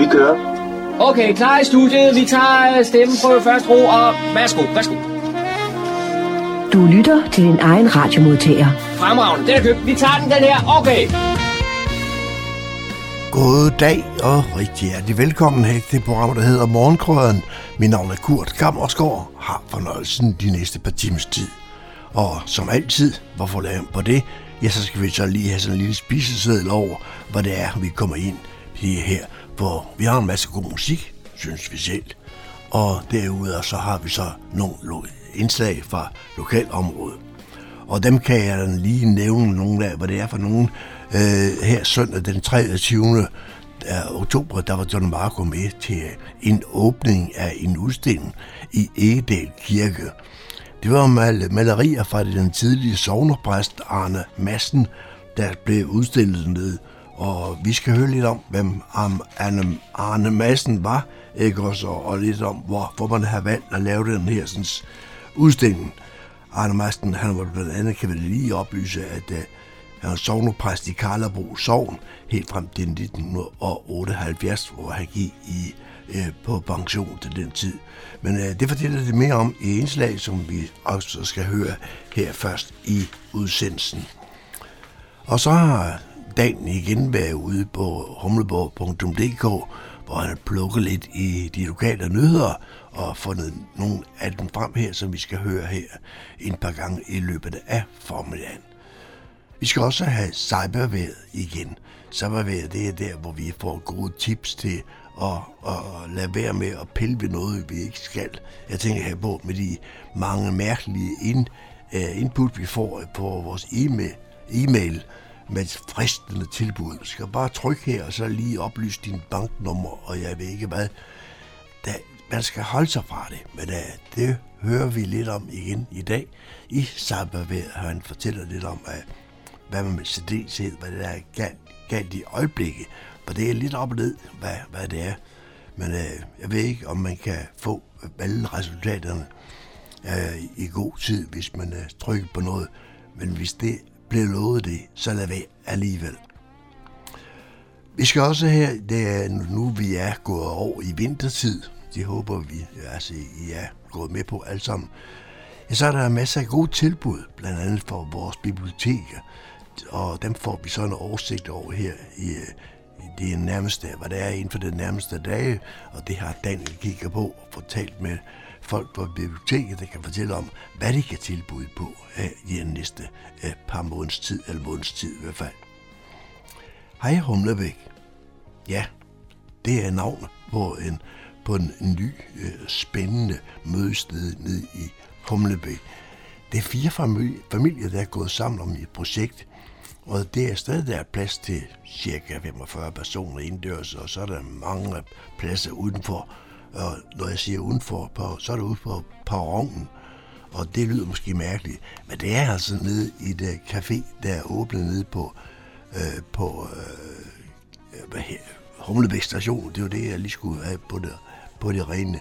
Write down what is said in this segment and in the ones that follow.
Vi kører. Okay, klar i studiet. Vi tager stemmeprøve først ro, og værsgo, værsgo. Du lytter til din egen radiomodtager. Fremragende, den er købt. Vi tager den, den her. Okay. God dag og rigtig hjertelig velkommen her til det program, der hedder Morgenkrøden. Mit navn er Kurt Kammersgaard, har fornøjelsen de næste par timers tid. Og som altid, hvorfor lave på det? Ja, så skal vi så lige have sådan en lille spiseseddel over, hvor det er, vi kommer ind her, hvor vi har en masse god musik, synes vi selv. Og derudover så har vi så nogle indslag fra lokalområdet. Og dem kan jeg lige nævne nogle af, hvad det er for nogen. Øh, her søndag den 23. Øh, oktober, der var John Marco med til øh, en åbning af en udstilling i Egedal Kirke. Det var mal- malerier fra den tidlige sovnerpræst Arne Massen, der blev udstillet ned. Og vi skal høre lidt om, hvem Arne, Arne Madsen var, ikke også, og, og lidt om, hvor, hvor man har valgt at lave den her sådan, udstilling. Arne Madsen, han var blandt andet, kan vi lige oplyse, at uh, han var sovnepræst i Karlabro Sogn, helt frem til 1978, hvor han gik i, uh, på pension til den tid. Men uh, det fortæller det mere om i indslag, som vi også skal høre her først i udsendelsen. Og så har dagen igen være ude på humleborg.dk, hvor han har plukket lidt i de lokale nyheder og fundet nogle af dem frem her, som vi skal høre her en par gange i løbet af formiddagen. Vi skal også have cyberværet igen. Cyberværet, det er der, hvor vi får gode tips til at, at lade være med at pille ved noget, vi ikke skal. Jeg tænker her på med de mange mærkelige ind, uh, input, vi får på vores e-mail, e-mail med et fristende tilbud. Du skal bare trykke her, og så lige oplyse din banknummer, og jeg ved ikke hvad. Da, man skal holde sig fra det, men da, det hører vi lidt om igen i dag. I Cyberværet har han fortæller lidt om, at, hvad man med særdeleshed, hvad det er galt, galt i øjeblikket. For det er lidt op og ned, hvad, hvad det er. Men øh, jeg ved ikke, om man kan få alle resultaterne øh, i god tid, hvis man øh, trykker på noget. Men hvis det blev lovet det, så lad være alligevel. Vi skal også her, det er nu vi er gået over i vintertid, det håber vi, altså I er gået med på alt sammen, ja, så er der masser af gode tilbud, blandt andet for vores biblioteker, og dem får vi så en oversigt over her i, i det nærmeste, hvad det er inden for den nærmeste dage, og det har Daniel kigget på og fortalt med folk på biblioteket, der kan fortælle om, hvad de kan tilbyde på øh, i den næste uh, par måneds tid, eller måneds tid i hvert fald. Hej Humlebæk. Ja, det er navn på en, på en ny, øh, spændende mødested nede i Humlebæk. Det er fire familier, der er gået sammen om et projekt, og det er stadig der er plads til cirka 45 personer indendørs, og så er der mange pladser udenfor, og når jeg siger udenfor, på, så er det ude på perronen. Og det lyder måske mærkeligt, men det er altså nede i det øh, café, der er åbnet nede på, øh, på øh, hvad her, Humlebæk station. Det var det, jeg lige skulle have på det, på det rene.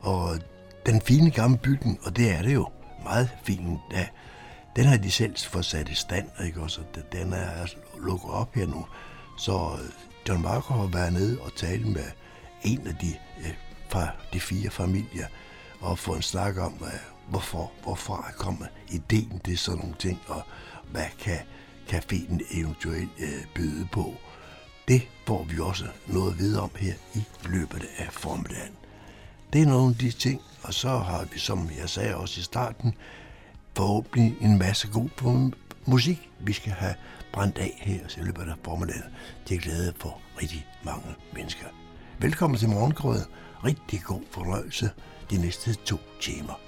Og den fine gamle bygning, og det er det jo, meget fin, ja, den har de selv fået sat i stand, ikke også? Den er altså lukket op her nu. Så øh, John Marco har været nede og talt med en af de fra de fire familier og få en snak om, hvad, hvorfor, hvorfor er kommet ideen til sådan nogle ting, og hvad kan caféen eventuelt øh, byde på. Det får vi også noget videre om her i løbet af formiddagen. Det er nogle af de ting, og så har vi, som jeg sagde også i starten, forhåbentlig en masse god musik, vi skal have brændt af her i løbet af formiddagen til glæde for rigtig mange mennesker. Velkommen til Morgengrød. Rigtig god fornøjelse de næste to timer.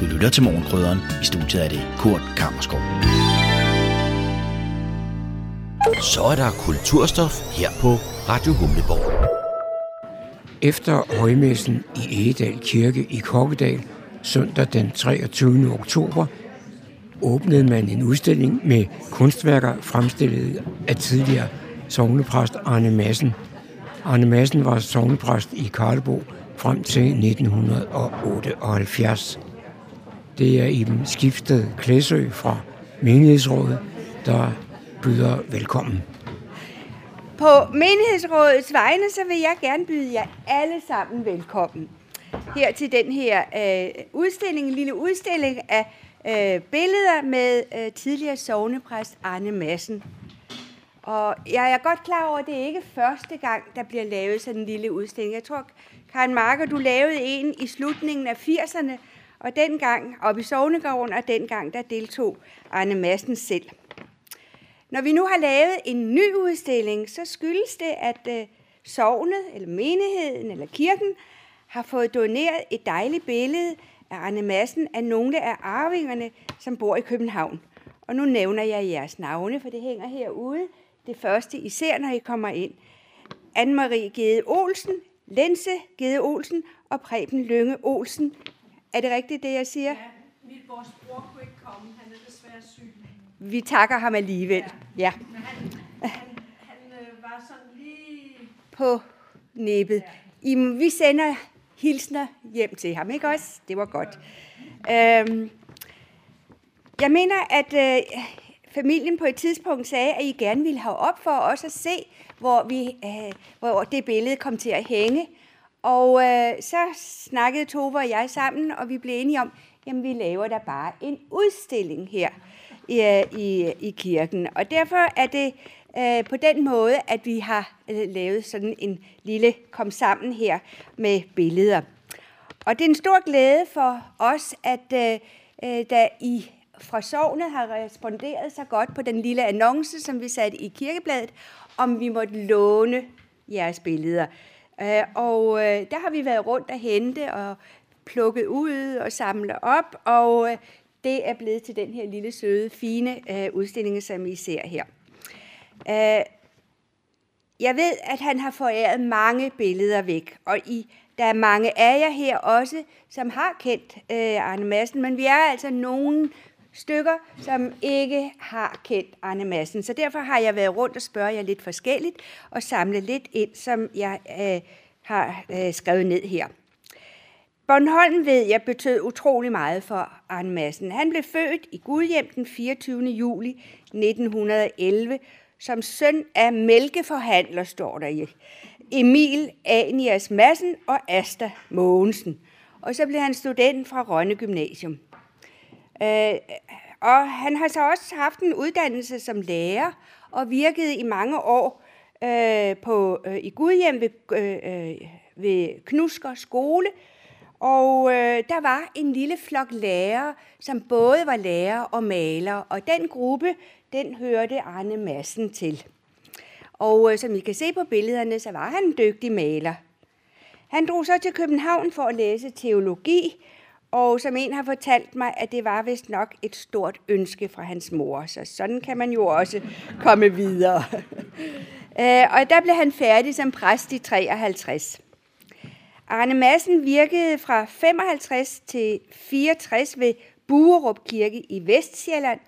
Du lytter til Morgenkrydderen. I studiet er det Kurt Kammerskov. Så er der kulturstof her på Radio Humleborg. Efter højmessen i Egedal Kirke i Kokkedal søndag den 23. oktober åbnede man en udstilling med kunstværker fremstillet af tidligere sognepræst Arne Madsen. Arne Madsen var sognepræst i Karlebo frem til 1978. Det er Iben skiftede Klæsø fra Menighedsrådet, der byder velkommen. På menighedsrådets vegne, så vil jeg gerne byde jer alle sammen velkommen her til den her øh, udstilling, en lille udstilling af øh, billeder med øh, tidligere sovnepræst Arne Madsen. Og jeg er godt klar over, at det er ikke første gang, der bliver lavet sådan en lille udstilling. Jeg tror, Karen Marker, du lavede en i slutningen af 80'erne, og dengang oppe i Sovnegården, og dengang der deltog Arne Madsen selv. Når vi nu har lavet en ny udstilling, så skyldes det, at øh, sovnet, eller menigheden, eller kirken, har fået doneret et dejligt billede af Arne Madsen af nogle af arvingerne, som bor i København. Og nu nævner jeg jeres navne, for det hænger herude. Det første især, når I kommer ind. Anne-Marie Gede Olsen, Lense Gede Olsen og Preben Lønge Olsen. Er det rigtigt, det jeg siger? Ja, mit vores bror vi takker ham alligevel. Ja. ja. Han, han, øh, var sådan lige... På næbet. Ja. I, vi sender hilsner hjem til ham, ikke også? Det var godt. Øhm, jeg mener, at øh, familien på et tidspunkt sagde, at I gerne ville have op for os at se, hvor, vi, øh, hvor det billede kom til at hænge. Og øh, så snakkede Tove og jeg sammen, og vi blev enige om, jamen vi laver da bare en udstilling her i, i, i kirken. Og derfor er det øh, på den måde, at vi har øh, lavet sådan en lille kom sammen her med billeder. Og det er en stor glæde for os, at øh, øh da I fra sovnet har responderet så godt på den lille annonce, som vi satte i kirkebladet, om vi måtte låne jeres billeder. Øh, og øh, der har vi været rundt og hente og plukket ud og samle op, og øh, det er blevet til den her lille søde, fine øh, udstilling, som I ser her. Øh, jeg ved, at han har foræret mange billeder væk, og I, der er mange af jer her også, som har kendt øh, Arne Madsen, men vi er altså nogen stykker, som ikke har kendt Arne Madsen. Så derfor har jeg været rundt og spørge jer lidt forskelligt, og samle lidt ind, som jeg øh, har øh, skrevet ned her. Bornholm ved jeg betød utrolig meget for Arne Madsen. Han blev født i Gudhjem den 24. juli 1911 som søn af mælkeforhandler, står der i. Emil Anias Madsen og Asta Mogensen. Og så blev han student fra Rønne Gymnasium. Øh, og han har så også haft en uddannelse som lærer og virkede i mange år øh, på, øh, i Gudhjem ved, øh, øh ved Knusker skole. Og øh, der var en lille flok lærere, som både var lærer og maler, og den gruppe, den hørte Arne Madsen til. Og øh, som I kan se på billederne, så var han en dygtig maler. Han drog så til København for at læse teologi, og som en har fortalt mig, at det var vist nok et stort ønske fra hans mor. Så sådan kan man jo også komme videre. Øh, og der blev han færdig som præst i 53. Arne Madsen virkede fra 55 til 64 ved Buerup Kirke i Vestjylland,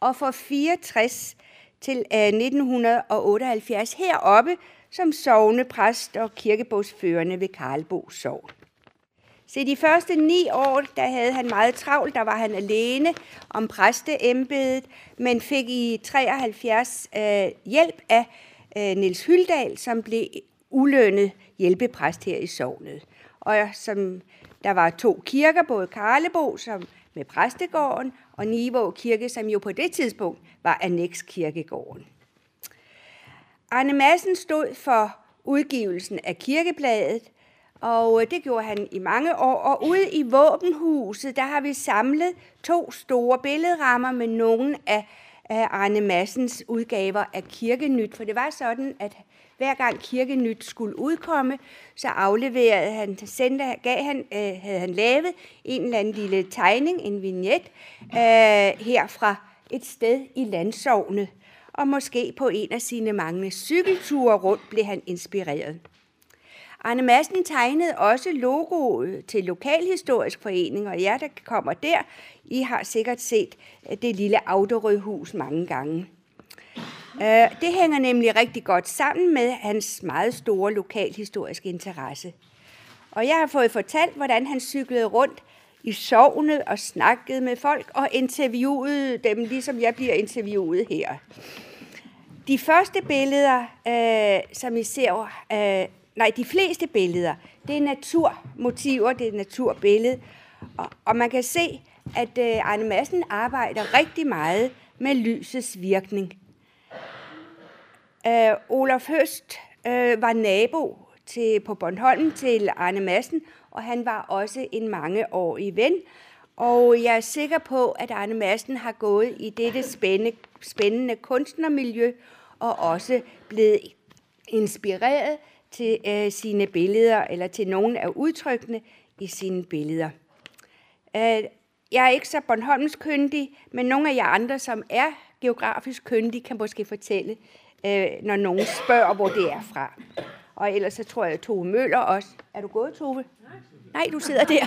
og fra 64 til øh, 1978 heroppe som sovnepræst og kirkebogsførende ved Karlbo Sogn. Se, de første ni år, der havde han meget travlt. Der var han alene om præsteembedet, men fik i 73 øh, hjælp af øh, Nils Hyldal, som blev ulønnet hjælpepræst her i sognet. Og som der var to kirker, både Karlebo som med præstegården, og Nivå Kirke, som jo på det tidspunkt var Annex Kirkegården. Arne Madsen stod for udgivelsen af kirkebladet, og det gjorde han i mange år. Og ude i våbenhuset, der har vi samlet to store billedrammer med nogle af, af Arne Massens udgaver af Kirkenyt. For det var sådan, at hver gang Kirkenyt skulle udkomme, så afleverede han, sendte, gav han, øh, havde han lavet en eller anden lille tegning, en vignet, øh, her fra et sted i landsovnet. Og måske på en af sine mange cykelture rundt blev han inspireret. Arne Madsen tegnede også logoet til Lokalhistorisk Forening, og jer, der kommer der, I har sikkert set øh, det lille Auderødhus mange gange. Øh, det hænger nemlig rigtig godt sammen med hans meget store lokalhistoriske interesse. Og jeg har fået fortalt, hvordan han cyklede rundt i sovnet og snakkede med folk og interviewede dem, ligesom jeg bliver interviewet her. De første billeder, øh, som I ser, øh, nej, de fleste billeder, det er naturmotiver, det er naturbillede. Og, og man kan se, at øh, Arne Madsen arbejder rigtig meget med lysets virkning. Øh, Olaf Høst øh, var nabo til, på Bornholm til Arne Madsen, og han var også en mangeårig ven. Og jeg er sikker på, at Arne Madsen har gået i dette spændende, spændende kunstnermiljø, og også blevet inspireret til øh, sine billeder, eller til nogle af udtrykkene i sine billeder. Øh, jeg er ikke så Bornholms kyndig, men nogle af jer andre, som er geografisk kyndige, kan måske fortælle, øh, når nogen spørger, hvor det er fra. Og ellers så tror jeg, at Tove Møller også... Er du gået, Tove? Nej, du sidder der.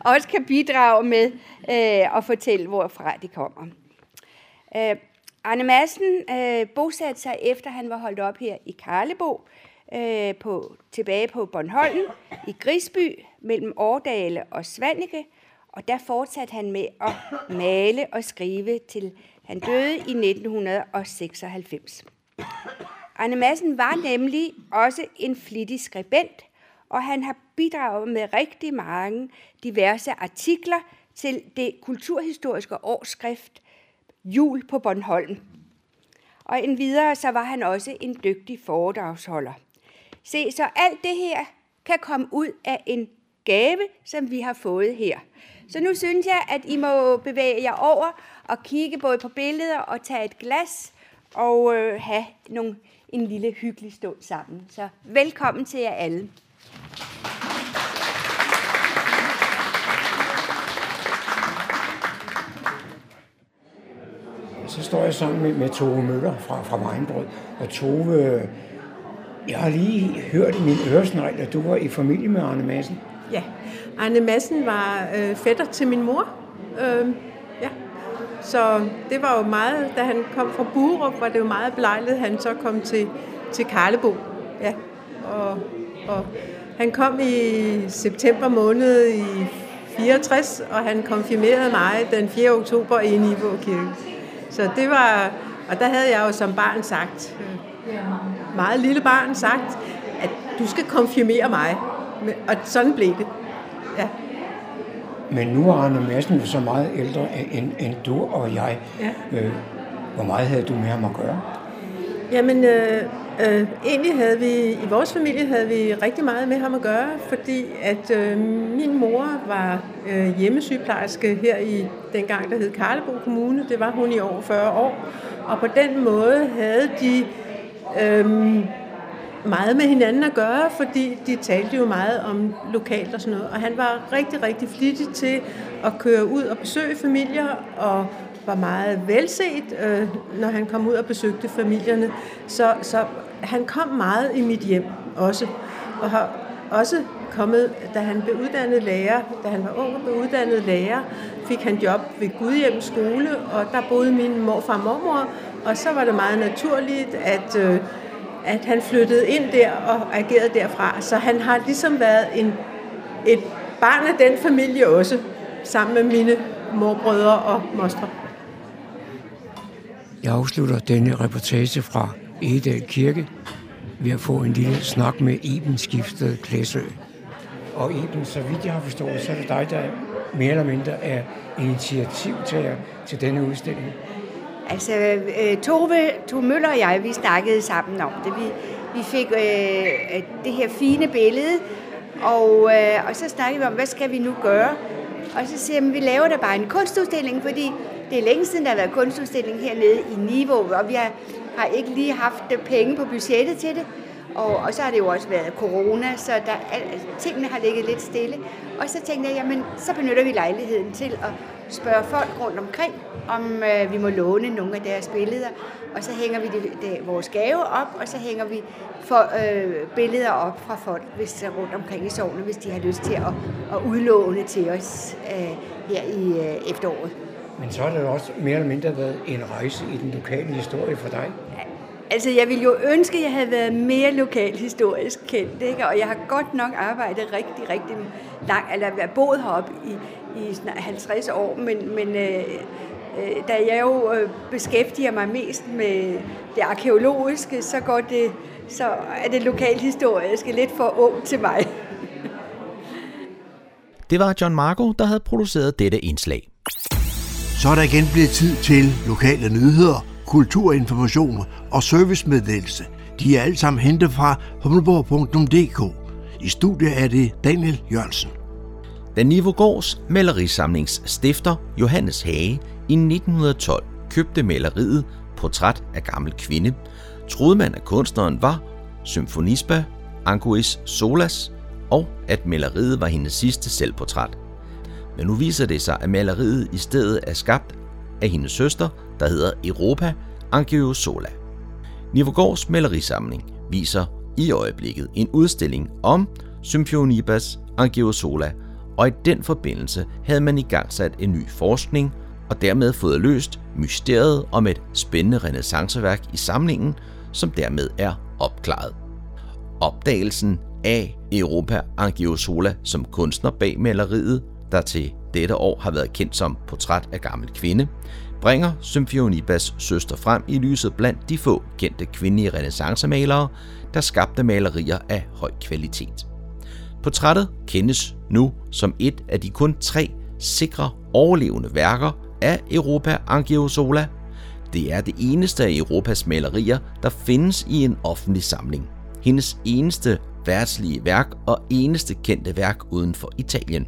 også kan bidrage med øh, at fortælle, hvorfra de kommer. Øh, Arne Madsen øh, bosatte sig efter, han var holdt op her i Karlebo, øh, på, tilbage på Bornholm, i Grisby, mellem Årdale og Svanike, og der fortsatte han med at male og skrive til han døde i 1996. Arne Madsen var nemlig også en flittig skribent, og han har bidraget med rigtig mange diverse artikler til det kulturhistoriske årsskrift Jul på Bornholm. Og endvidere så var han også en dygtig foredragsholder. Se, så alt det her kan komme ud af en gave, som vi har fået her. Så nu synes jeg, at I må bevæge jer over og kigge både på billeder og tage et glas og øh, have nogle, en lille hyggelig stund sammen. Så velkommen til jer alle. Så står jeg sammen med, med Tove Møller fra, fra Vejenbrød. Og Tove, øh, jeg har lige hørt i min øresnegl, at du var i familie med Arne Madsen. Arne Madsen var øh, fætter til min mor. Øh, ja. Så det var jo meget, da han kom fra Burup, var det jo meget belejligt, at han så kom til, til Karlebo. Ja. Og, og han kom i september måned i 64, og han konfirmerede mig den 4. oktober i Nivå Kirke. Så det var, og der havde jeg jo som barn sagt, øh, meget lille barn sagt, at du skal konfirmere mig. Og sådan blev det. Ja. Men nu er Arne Madsen jo så meget ældre end, end du og jeg. Ja. Øh, hvor meget havde du med ham at gøre? Jamen, øh, øh, egentlig havde vi, i vores familie havde vi rigtig meget med ham at gøre, fordi at øh, min mor var øh, hjemmesygeplejerske her i dengang, der hed Karlebo Kommune. Det var hun i over 40 år. Og på den måde havde de øh, meget med hinanden at gøre, fordi de talte jo meget om lokalt og sådan noget. Og han var rigtig, rigtig flittig til at køre ud og besøge familier, og var meget velset, øh, når han kom ud og besøgte familierne. Så, så han kom meget i mit hjem også, og har også kommet, da han blev uddannet lærer, da han var ung og blev uddannet lærer, fik han job ved Gudhjem skole, og der boede min morfar og mormor, og så var det meget naturligt, at øh, at han flyttede ind der og agerede derfra. Så han har ligesom været en, et barn af den familie også, sammen med mine morbrødre og mostre. Jeg afslutter denne reportage fra Egedal Kirke ved at få en lille snak med Iben Skiftet Klæsø. Og Iben, så vidt jeg har forstået, så er det dig, der mere eller mindre er initiativtager til denne udstilling. Altså, øh, Tove, Tove Møller og jeg, vi snakkede sammen om det. Vi, vi fik øh, øh, det her fine billede, og, øh, og så snakkede vi om, hvad skal vi nu gøre? Og så siger vi, vi laver da bare en kunstudstilling, fordi det er længe siden, der har været kunstudstilling hernede i Niveau, og vi har, har ikke lige haft penge på budgettet til det. Og, og så har det jo også været corona, så der, al, altså, tingene har ligget lidt stille. Og så tænkte jeg, jamen, så benytter vi lejligheden til at spørge folk rundt omkring, om øh, vi må låne nogle af deres billeder. Og så hænger vi det, det, vores gave op, og så hænger vi for, øh, billeder op fra folk hvis, rundt omkring i sovnet, hvis de har lyst til at, at udlåne til os øh, her i øh, efteråret. Men så har det også mere eller mindre været en rejse i den lokale historie for dig. Altså, jeg ville jo ønske, at jeg havde været mere lokalhistorisk kendt, ikke? og jeg har godt nok arbejdet rigtig, rigtig langt, eller været boet heroppe i, i snart 50 år, men, men øh, øh, da jeg jo øh, beskæftiger mig mest med det arkeologiske, så, går det, så er det lokalhistoriske lidt for ung til mig. Det var John Marco, der havde produceret dette indslag. Så er der igen blevet tid til lokale nyheder, kulturinformation og servicemeddelelse. De er alle sammen hentet fra humleborg.dk. I studiet er det Daniel Jørgensen. Da Nivogårds malerisamlings stifter Johannes Hage i 1912 købte maleriet Portræt af gammel kvinde, troede man, at kunstneren var symfonisba Anguis Solas, og at maleriet var hendes sidste selvportræt. Men nu viser det sig, at maleriet i stedet er skabt af hendes søster, der hedder Europa Angiosola. Nivogårds malerisamling viser i øjeblikket en udstilling om Symphonibas Angiosola, og i den forbindelse havde man i gang sat en ny forskning og dermed fået løst mysteriet om et spændende renaissanceværk i samlingen, som dermed er opklaret. Opdagelsen af Europa Angiosola som kunstner bag maleriet, der til dette år har været kendt som Portræt af gammel kvinde, bringer Symphonibas søster frem i lyset blandt de få kendte kvindelige renaissancemalere, der skabte malerier af høj kvalitet. Portrættet kendes nu som et af de kun tre sikre overlevende værker af Europa Angiosola. Det er det eneste af Europas malerier, der findes i en offentlig samling. Hendes eneste værtslige værk og eneste kendte værk uden for Italien.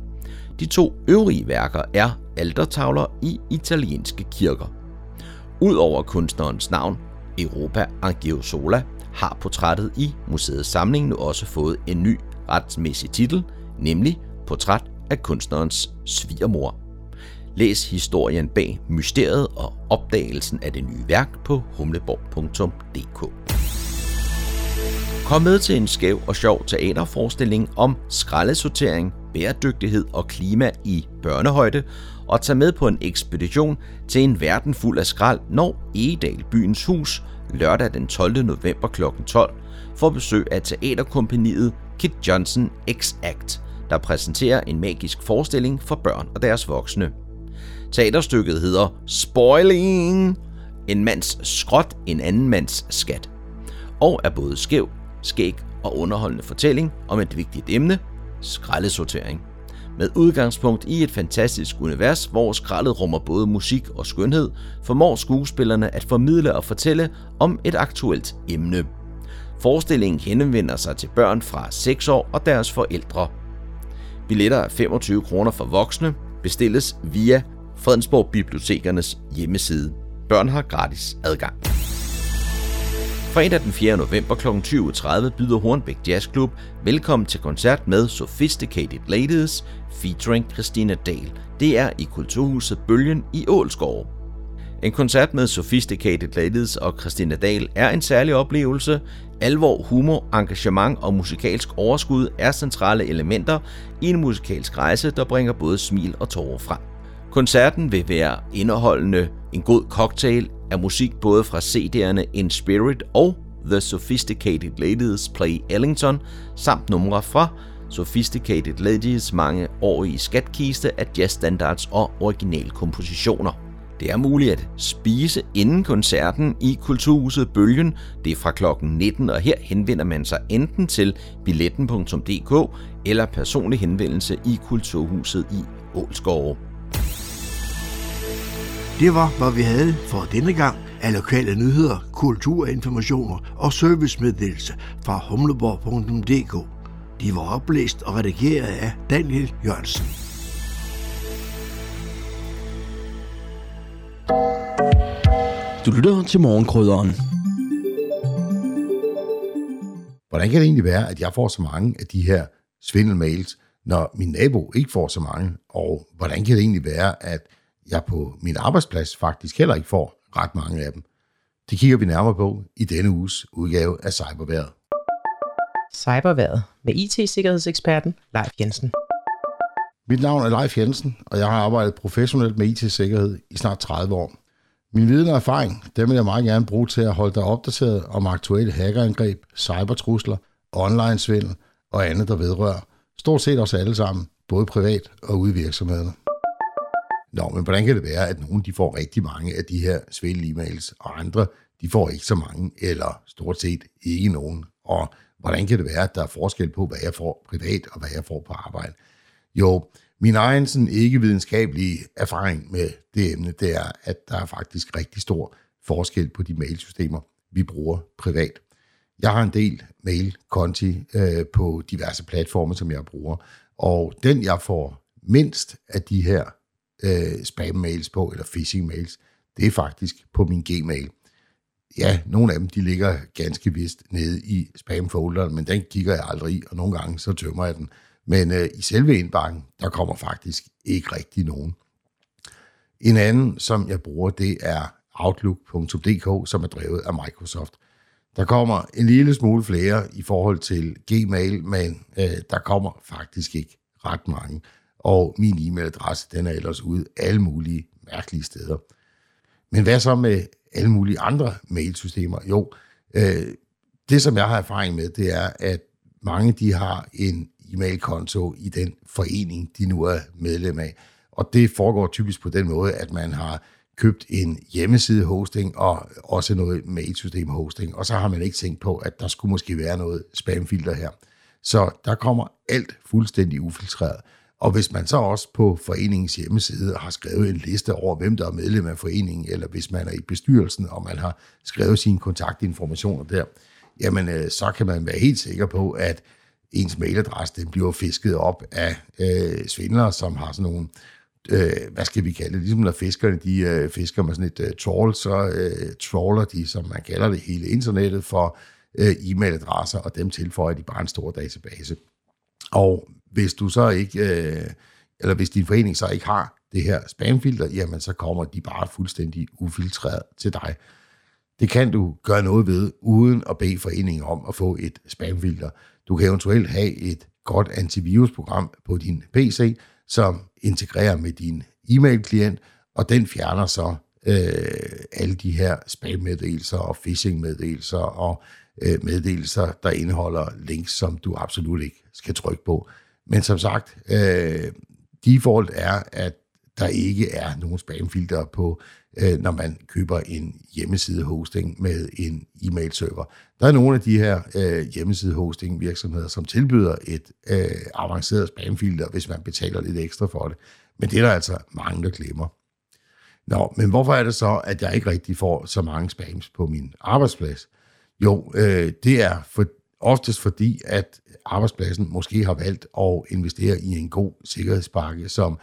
De to øvrige værker er altertavler i italienske kirker. Udover kunstnerens navn, Europa Angiosola, har portrættet i museets samling nu også fået en ny retsmæssig titel, nemlig Portræt af kunstnerens svigermor. Læs historien bag mysteriet og opdagelsen af det nye værk på humleborg.dk. Kom med til en skæv og sjov teaterforestilling om skraldesortering, bæredygtighed og klima i børnehøjde, og tag med på en ekspedition til en verden fuld af skrald, når Egedal Byens Hus lørdag den 12. november kl. 12 får besøg af teaterkompaniet Kit Johnson X-Act, der præsenterer en magisk forestilling for børn og deres voksne. Teaterstykket hedder Spoiling, en mands skråt, en anden mands skat, og er både skæv, skæg og underholdende fortælling om et vigtigt emne, skraldesortering. Med udgangspunkt i et fantastisk univers, hvor skraldet rummer både musik og skønhed, formår skuespillerne at formidle og fortælle om et aktuelt emne. Forestillingen henvender sig til børn fra 6 år og deres forældre. Billetter er 25 kroner for voksne, bestilles via Fredensborg Bibliotekernes hjemmeside. Børn har gratis adgang. Fredag den 4. november kl. 20.30 byder Hornbæk Jazzklub velkommen til koncert med Sophisticated Ladies featuring Christina Dahl. Det er i Kulturhuset Bølgen i Ålskov. En koncert med Sophisticated Ladies og Christina Dahl er en særlig oplevelse. Alvor, humor, engagement og musikalsk overskud er centrale elementer i en musikalsk rejse, der bringer både smil og tårer frem. Koncerten vil være indeholdende en god cocktail af musik både fra CD'erne In Spirit og The Sophisticated Ladies Play Ellington, samt numre fra Sophisticated Ladies mange i skatkiste af jazzstandards og originalkompositioner. Det er muligt at spise inden koncerten i Kulturhuset Bølgen. Det er fra kl. 19, og her henvender man sig enten til billetten.dk eller personlig henvendelse i Kulturhuset i Ålskov. Det var, hvad vi havde for denne gang af lokale nyheder, kulturinformationer og servicemeddelelse fra humleborg.dk. De var oplæst og redigeret af Daniel Jørgensen. Du lytter til morgenkrydderen. Hvordan kan det egentlig være, at jeg får så mange af de her svindelmails, når min nabo ikke får så mange? Og hvordan kan det egentlig være, at jeg på min arbejdsplads faktisk heller ikke får ret mange af dem? Det kigger vi nærmere på i denne uges udgave af Cyberværet. Cyberværet med IT-sikkerhedseksperten Leif Jensen. Mit navn er Leif Jensen, og jeg har arbejdet professionelt med IT-sikkerhed i snart 30 år. Min viden og erfaring, dem vil jeg meget gerne bruge til at holde dig opdateret om aktuelle hackerangreb, cybertrusler, online-svindel og andet, der vedrører stort set os alle sammen, både privat og ude i virksomhederne. Nå, men hvordan kan det være, at nogen de får rigtig mange af de her svindel-emails, og andre de får ikke så mange, eller stort set ikke nogen? Og hvordan kan det være, at der er forskel på, hvad jeg får privat og hvad jeg får på arbejde? Jo, min egen sådan ikke videnskabelige erfaring med det emne, det er, at der er faktisk rigtig stor forskel på de mailsystemer, vi bruger privat. Jeg har en del mail-konti øh, på diverse platforme, som jeg bruger, og den, jeg får mindst af de her øh, spam-mails på, eller phishing-mails, det er faktisk på min Gmail. Ja, nogle af dem, de ligger ganske vist nede i spam-folderen, men den kigger jeg aldrig i, og nogle gange så tømmer jeg den. Men øh, i selve indbakken, der kommer faktisk ikke rigtig nogen. En anden, som jeg bruger, det er Outlook.dk, som er drevet af Microsoft. Der kommer en lille smule flere i forhold til Gmail, men øh, der kommer faktisk ikke ret mange. Og min e-mailadresse, den er ellers ude alle mulige mærkelige steder. Men hvad så med alle mulige andre mailsystemer? Jo, øh, det som jeg har erfaring med, det er, at mange de har en e-mailkonto i den forening, de nu er medlem af. Og det foregår typisk på den måde, at man har købt en hjemmeside hosting og også noget mailsystem hosting, og så har man ikke tænkt på, at der skulle måske være noget spamfilter her. Så der kommer alt fuldstændig ufiltreret. Og hvis man så også på foreningens hjemmeside har skrevet en liste over, hvem der er medlem af foreningen, eller hvis man er i bestyrelsen, og man har skrevet sine kontaktinformationer der, jamen øh, så kan man være helt sikker på, at ens mailadresse den bliver fisket op af øh, svindlere, som har sådan nogle, øh, hvad skal vi kalde det, ligesom når fiskerne de øh, fisker med sådan et øh, trawl, så øh, trawler de, som man kalder det, hele internettet for øh, e-mailadresser, og dem tilføjer de bare en stor database. Og hvis du så ikke, øh, eller hvis din forening så ikke har det her spamfilter, jamen så kommer de bare fuldstændig ufiltreret til dig. Det kan du gøre noget ved, uden at bede foreningen om at få et spamfilter. Du kan eventuelt have et godt antivirusprogram på din PC, som integrerer med din e-mail-klient, og den fjerner så øh, alle de her spam-meddelelser og phishing-meddelelser og øh, meddelelser, der indeholder links, som du absolut ikke skal trykke på. Men som sagt, øh, default er, at der ikke er nogen spamfilter på, øh, når man køber en hjemmeside-hosting med en e-mail-server. Der er nogle af de her øh, hjemmeside-hosting virksomheder, som tilbyder et øh, avanceret spamfilter, hvis man betaler lidt ekstra for det. Men det er der altså mange, der glemmer. Nå, men hvorfor er det så, at jeg ikke rigtig får så mange spams på min arbejdsplads? Jo, øh, det er for, oftest fordi, at arbejdspladsen måske har valgt at investere i en god sikkerhedspakke, som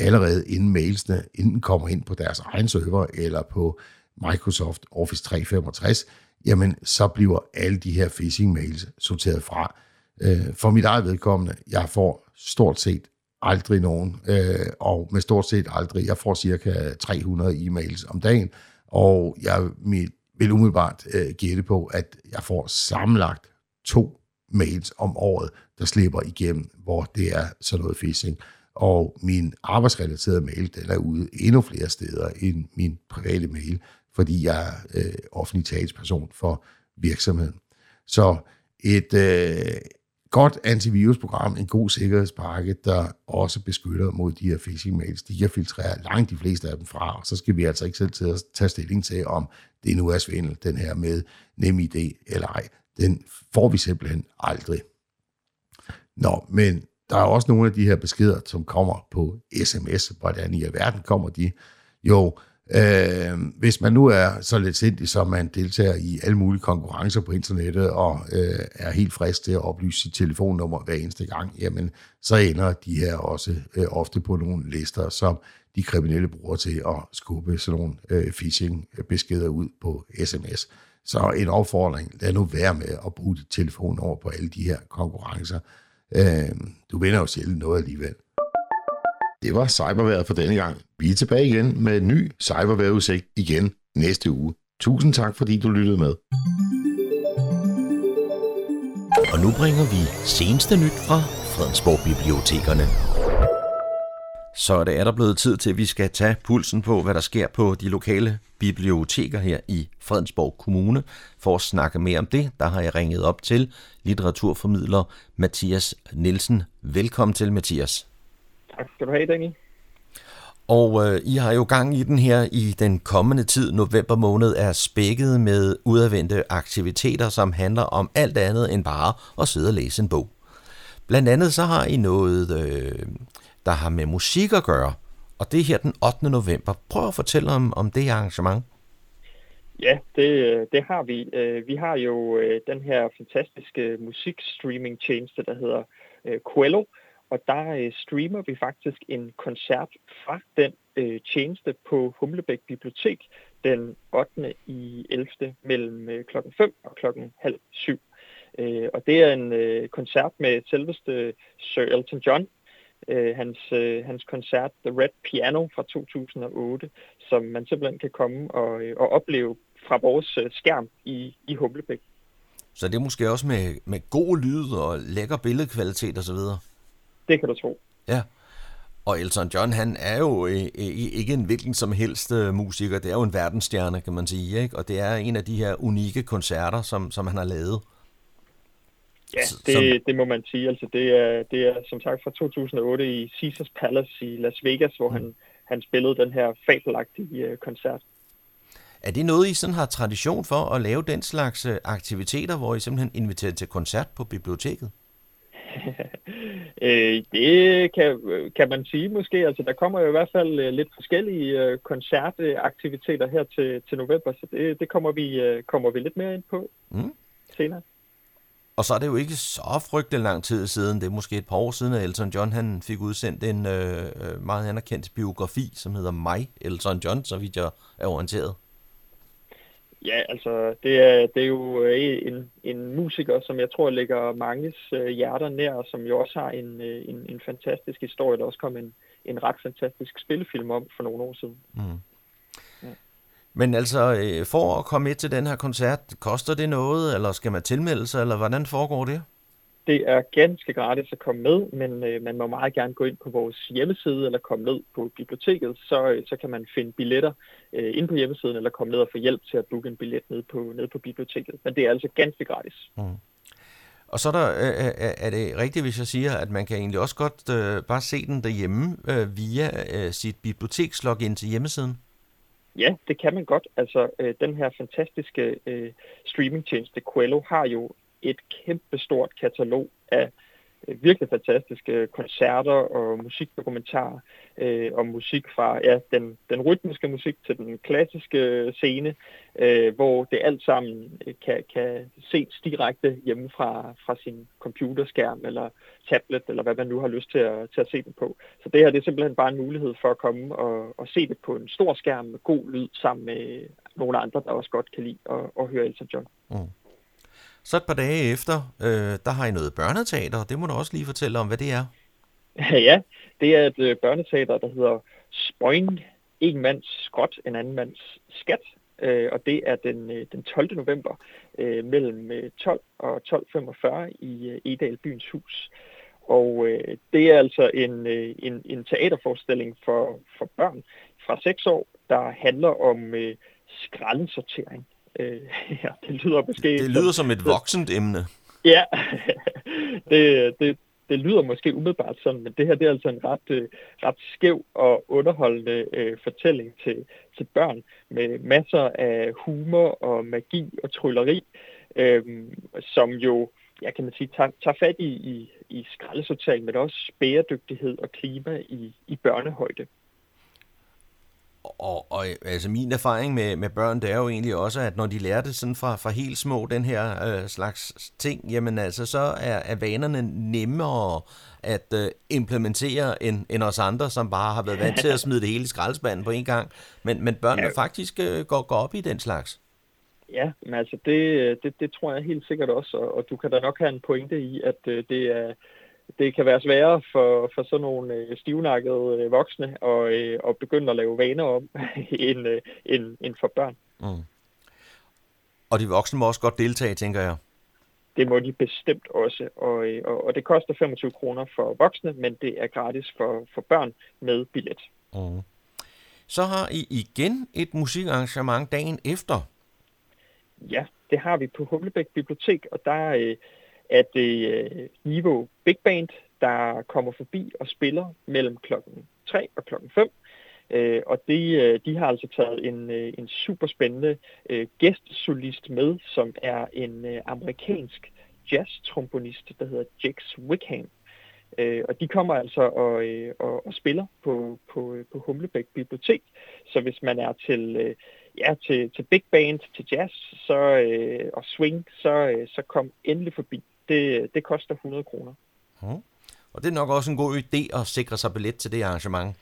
allerede inden mailsene enten kommer ind på deres egen server eller på Microsoft Office 365, jamen så bliver alle de her phishing-mails sorteret fra. Øh, for mit eget vedkommende, jeg får stort set aldrig nogen, øh, og med stort set aldrig, jeg får cirka 300 e-mails om dagen, og jeg vil umiddelbart øh, gætte på, at jeg får sammenlagt to mails om året, der slipper igennem, hvor det er sådan noget phishing. Og min arbejdsrelaterede mail, den er ude endnu flere steder end min private mail, fordi jeg er øh, offentlig talsperson for virksomheden. Så et øh, godt antivirusprogram, en god sikkerhedspakke, der også beskytter mod de her phishing mails, de kan filtrere langt de fleste af dem fra, og så skal vi altså ikke selv til at tage stilling til, om det nu er svindel, den her med NemID eller ej. Den får vi simpelthen aldrig. Nå, men der er også nogle af de her beskeder, som kommer på sms. Hvordan i verden kommer de? Jo, øh, hvis man nu er så lidt sindig, som man deltager i alle mulige konkurrencer på internettet, og øh, er helt frisk til at oplyse sit telefonnummer hver eneste gang, jamen, så ender de her også øh, ofte på nogle lister, som de kriminelle bruger til at skubbe sådan nogle øh, phishing-beskeder ud på sms. Så en opfordring, lad nu være med at bruge dit telefonnummer på alle de her konkurrencer. Øh, du vinder jo sjældent noget alligevel. Det var cyberværet for denne gang. Vi er tilbage igen med en ny cyberværetudsigt igen næste uge. Tusind tak, fordi du lyttede med. Og nu bringer vi seneste nyt fra Fredensborg Bibliotekerne. Så det er der blevet tid til, at vi skal tage pulsen på, hvad der sker på de lokale biblioteker her i Fredensborg Kommune. For at snakke mere om det, der har jeg ringet op til litteraturformidler Mathias Nielsen. Velkommen til, Mathias. Tak skal du have, Daniel. Og øh, I har jo gang i den her i den kommende tid. November måned er spækket med udadvendte aktiviteter, som handler om alt andet end bare at sidde og læse en bog. Blandt andet så har I noget, øh, der har med musik at gøre, og det er her den 8. november. Prøv at fortælle om, om det arrangement. Ja, det, øh, det har vi. Øh, vi har jo øh, den her fantastiske musikstreaming-tjeneste, der hedder Quello, og der streamer vi faktisk en koncert fra den tjeneste på Humlebæk Bibliotek den 8. i 11. mellem klokken 5 og klokken halv syv. Og det er en koncert med selveste Sir Elton John, hans, hans koncert The Red Piano fra 2008, som man simpelthen kan komme og, og opleve fra vores skærm i, i Humlebæk. Så det er måske også med, med god lyd og lækker billedkvalitet osv.? Det kan du tro. Ja. Og Elton John, han er jo ikke en hvilken som helst øh, musiker. Det er jo en verdensstjerne, kan man sige. Ikke? Og det er en af de her unikke koncerter, som, som han har lavet. Ja, det, som... det må man sige. Altså, det, er, det er som sagt fra 2008 i Caesars Palace i Las Vegas, hvor mm. han, han spillede den her fabelagtige øh, koncert. Er det noget, I sådan har tradition for at lave den slags øh, aktiviteter, hvor I simpelthen inviterer til koncert på biblioteket? øh, det kan, kan man sige måske. Altså, der kommer jo i hvert fald øh, lidt forskellige øh, koncertaktiviteter her til, til november, så det, det kommer, vi, øh, kommer vi lidt mere ind på mm. senere. Og så er det jo ikke så frygtelig lang tid siden, det er måske et par år siden, at Elton John han fik udsendt en øh, meget anerkendt biografi, som hedder Mig, Elton John, så vidt jeg er orienteret. Ja, altså det er, det er jo øh, en, en musiker, som jeg tror ligger manges øh, hjerter nær, og som jo også har en, øh, en, en fantastisk historie. Der også kom en, en ret fantastisk spillefilm om for nogle år siden. Mm. Men altså, for at komme med til den her koncert, koster det noget, eller skal man tilmelde sig, eller hvordan foregår det? Det er ganske gratis at komme med, men øh, man må meget gerne gå ind på vores hjemmeside eller komme ned på biblioteket, så, øh, så kan man finde billetter øh, ind på hjemmesiden eller komme ned og få hjælp til at booke en billet ned på, ned på biblioteket. Men det er altså ganske gratis. Mm. Og så er, der, øh, er det rigtigt, hvis jeg siger, at man kan egentlig også godt øh, bare se den derhjemme øh, via øh, sit bibliotekslogin til hjemmesiden? Ja, det kan man godt. Altså, øh, den her fantastiske øh, streamingtjeneste Quello har jo et kæmpestort katalog af øh, Øh, virkelig fantastiske koncerter og musikdokumentarer øh, om musik fra ja, den, den rytmiske musik til den klassiske scene, øh, hvor det alt sammen øh, kan, kan ses direkte hjemme fra, fra sin computerskærm eller tablet, eller hvad man nu har lyst til at, til at se det på. Så det her det er simpelthen bare en mulighed for at komme og, og se det på en stor skærm med god lyd sammen med nogle andre, der også godt kan lide at, at høre Elton John. Mm. Så et par dage efter, øh, der har I noget børneteater. Det må du også lige fortælle om, hvad det er. Ja, det er et øh, børneteater, der hedder Spøjn, En mands skråt, en anden mands skat. Øh, og det er den, øh, den 12. november øh, mellem øh, 12 og 12.45 i øh, Edal Byens Hus. Og øh, det er altså en, øh, en, en teaterforestilling for, for børn fra 6 år, der handler om øh, skraldesortering. Øh, ja, det lyder måske... Det lyder som et voksent emne. Ja, det, det, det lyder måske umiddelbart sådan, men det her det er altså en ret, øh, ret skæv og underholdende øh, fortælling til, til børn med masser af humor og magi og trylleri, øh, som jo, ja, kan man sige, tager, tager fat i, i, i skraldesortering, men også bæredygtighed og klima i, i børnehøjde. Og, og altså min erfaring med, med børn, det er jo egentlig også, at når de lærer det sådan fra, fra helt små, den her øh, slags ting, jamen altså, så er, er vanerne nemmere at øh, implementere end, end os andre, som bare har været vant til at smide det hele i skraldespanden på en gang. Men, men børnene ja. faktisk øh, går, går op i den slags. Ja, men altså det, det, det tror jeg helt sikkert også, og, og du kan da nok have en pointe i, at øh, det er det kan være sværere for, for sådan nogle øh, stivnakkede øh, voksne at, øh, at begynde at lave vaner om, end, øh, end, end for børn. Mm. Og de voksne må også godt deltage, tænker jeg. det må de bestemt også. Og, øh, og, og det koster 25 kroner for voksne, men det er gratis for, for børn med billet. Mm. Så har I igen et musikarrangement dagen efter. Ja, det har vi på Humlebæk Bibliotek, og der er øh, det Niveau Big Band, der kommer forbi og spiller mellem klokken 3 og klokken 5. Øh, og de, øh, de har altså taget en, øh, en super spændende øh, gæstsolist med, som er en øh, amerikansk jazz-trombonist, der hedder Jax Wickham. Øh, og de kommer altså og, øh, og, og spiller på, på, på Humlebæk Bibliotek. Så hvis man er til, øh, ja, til, til big band, til jazz så, øh, og swing, så, øh, så kom endelig forbi. Det, det koster 100 kroner. Mm. Og det er nok også en god idé at sikre sig billet til det arrangement.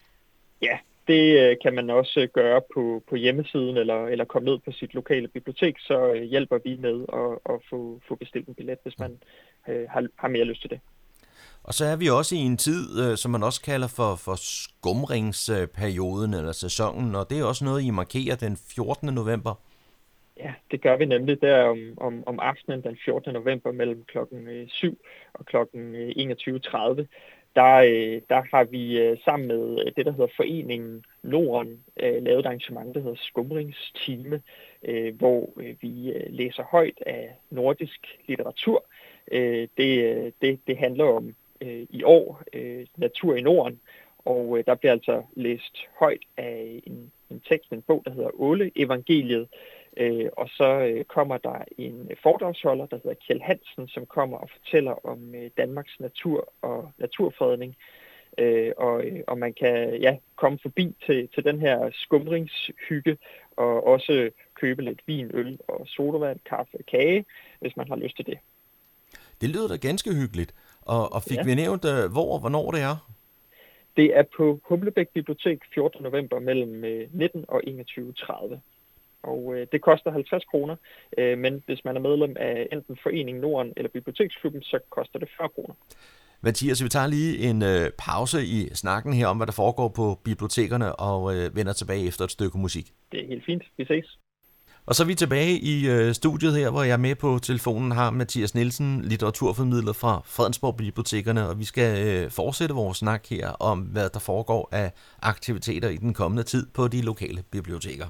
Ja, det øh, kan man også øh, gøre på, på hjemmesiden eller, eller komme ned på sit lokale bibliotek, så øh, hjælper vi med at, at få, få bestilt en billet, hvis man øh, har, har mere lyst til det. Og så er vi også i en tid, som man også kalder for, for skumringsperioden eller sæsonen, og det er også noget, I markerer den 14. november. Ja, det gør vi nemlig der om, om, om aftenen den 14. november mellem klokken øh, 7 og klokken øh, 21.30 der, øh, der har vi sammen med det, der hedder Foreningen Norden, lavet et arrangement, der hedder Skumringstime, hvor vi læser højt af nordisk litteratur. Det, det, det handler om i år natur i Norden, og der bliver altså læst højt af en, en tekst, en bog, der hedder Åle Evangeliet, Øh, og så øh, kommer der en foredragsholder, der hedder Kjell Hansen, som kommer og fortæller om øh, Danmarks natur og naturfredning. Øh, og, øh, og man kan ja, komme forbi til, til den her skumringshygge og også købe lidt vin, øl og sodavand, kaffe og kage, hvis man har lyst til det. Det lyder da ganske hyggeligt. Og, og fik ja. vi nævnt, øh, hvor og hvornår det er? Det er på Humlebæk Bibliotek 14. november mellem 19 og 21.30 og øh, det koster 50 kroner, øh, men hvis man er medlem af enten Foreningen Norden eller Biblioteksklubben, så koster det 40 kroner. Mathias, vi tager lige en øh, pause i snakken her om, hvad der foregår på bibliotekerne, og øh, vender tilbage efter et stykke musik. Det er helt fint. Vi ses. Og så er vi tilbage i øh, studiet her, hvor jeg med på telefonen har Mathias Nielsen, litteraturformidler fra Fredensborg Bibliotekerne, og vi skal øh, fortsætte vores snak her om, hvad der foregår af aktiviteter i den kommende tid på de lokale biblioteker.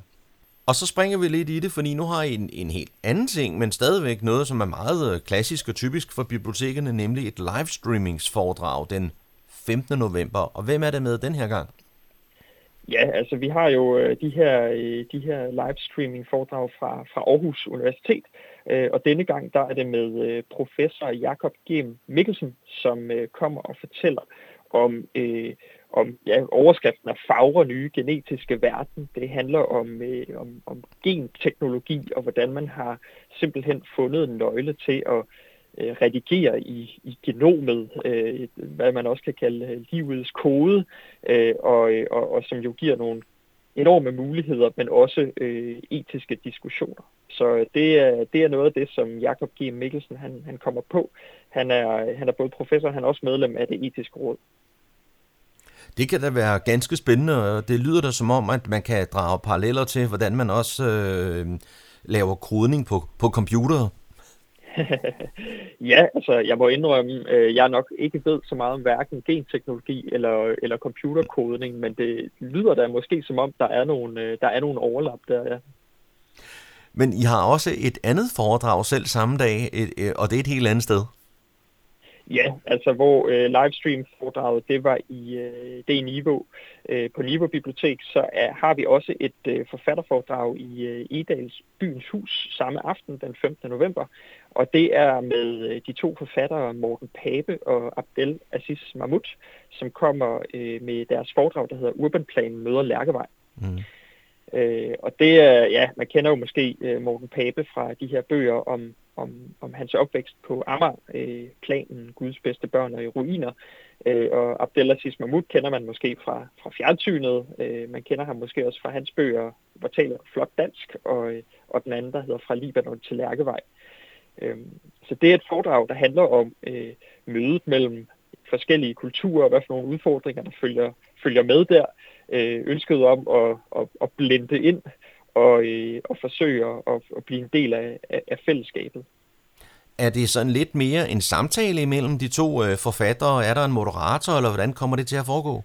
Og så springer vi lidt i det, fordi nu har I en, en helt anden ting, men stadigvæk noget, som er meget øh, klassisk og typisk for bibliotekerne, nemlig et livestreamingsforedrag den 15. november. Og hvem er det med den her gang? Ja, altså vi har jo øh, de her, øh, de her livestreaming foredrag fra, fra Aarhus Universitet, øh, og denne gang der er det med øh, professor Jakob G. Mikkelsen, som kommer og fortæller om øh, om ja, overskriften af fagre nye genetiske verden. Det handler om, øh, om, om genteknologi og hvordan man har simpelthen fundet en nøgle til at øh, redigere i, i genomet, øh, hvad man også kan kalde øh, livets kode, øh, og, og, og som jo giver nogle enorme muligheder, men også øh, etiske diskussioner. Så øh, det er, det er noget af det, som Jakob G. Mikkelsen han, han kommer på. Han er, han er både professor, han er også medlem af det etiske råd. Det kan da være ganske spændende, og det lyder da som om, at man kan drage paralleller til, hvordan man også øh, laver kodning på, på computer. ja, altså jeg må indrømme, øh, jeg nok ikke ved så meget om hverken genteknologi eller, eller computerkodning, men det lyder da måske som om, der er nogle, øh, der er nogle overlap der, ja. Men I har også et andet foredrag selv samme dag, et, et, og det er et helt andet sted. Ja, altså hvor øh, livestream-foredraget, det var i øh, det Niveau. Øh, på Niveau Bibliotek, så er, har vi også et øh, forfatterforedrag i øh, Edals Byens Hus samme aften, den 15. november. Og det er med øh, de to forfattere, Morten Pape og Abdel Aziz Mahmoud, som kommer øh, med deres foredrag, der hedder Urbanplan møder Lærkevej. Mm. Øh, og det er, ja, man kender jo måske øh, Morten Pape fra de her bøger om om, om hans opvækst på Amager, øh, planen Guds bedste børn og i ruiner. Øh, og Abdelaziz Mahmoud kender man måske fra, fra fjernsynet. Øh, man kender ham måske også fra hans bøger, hvor taler flot dansk, og, øh, og den anden, der hedder Fra Libanon til Lærkevej. Øh, så det er et foredrag, der handler om øh, mødet mellem forskellige kulturer, og hvad for nogle udfordringer, der følger, følger med der. Øh, ønsket om at, at, at blende ind og, øh, og forsøge at, at blive en del af, af, af fællesskabet. er det sådan lidt mere en samtale imellem de to øh, forfattere? Er der en moderator, eller hvordan kommer det til at foregå?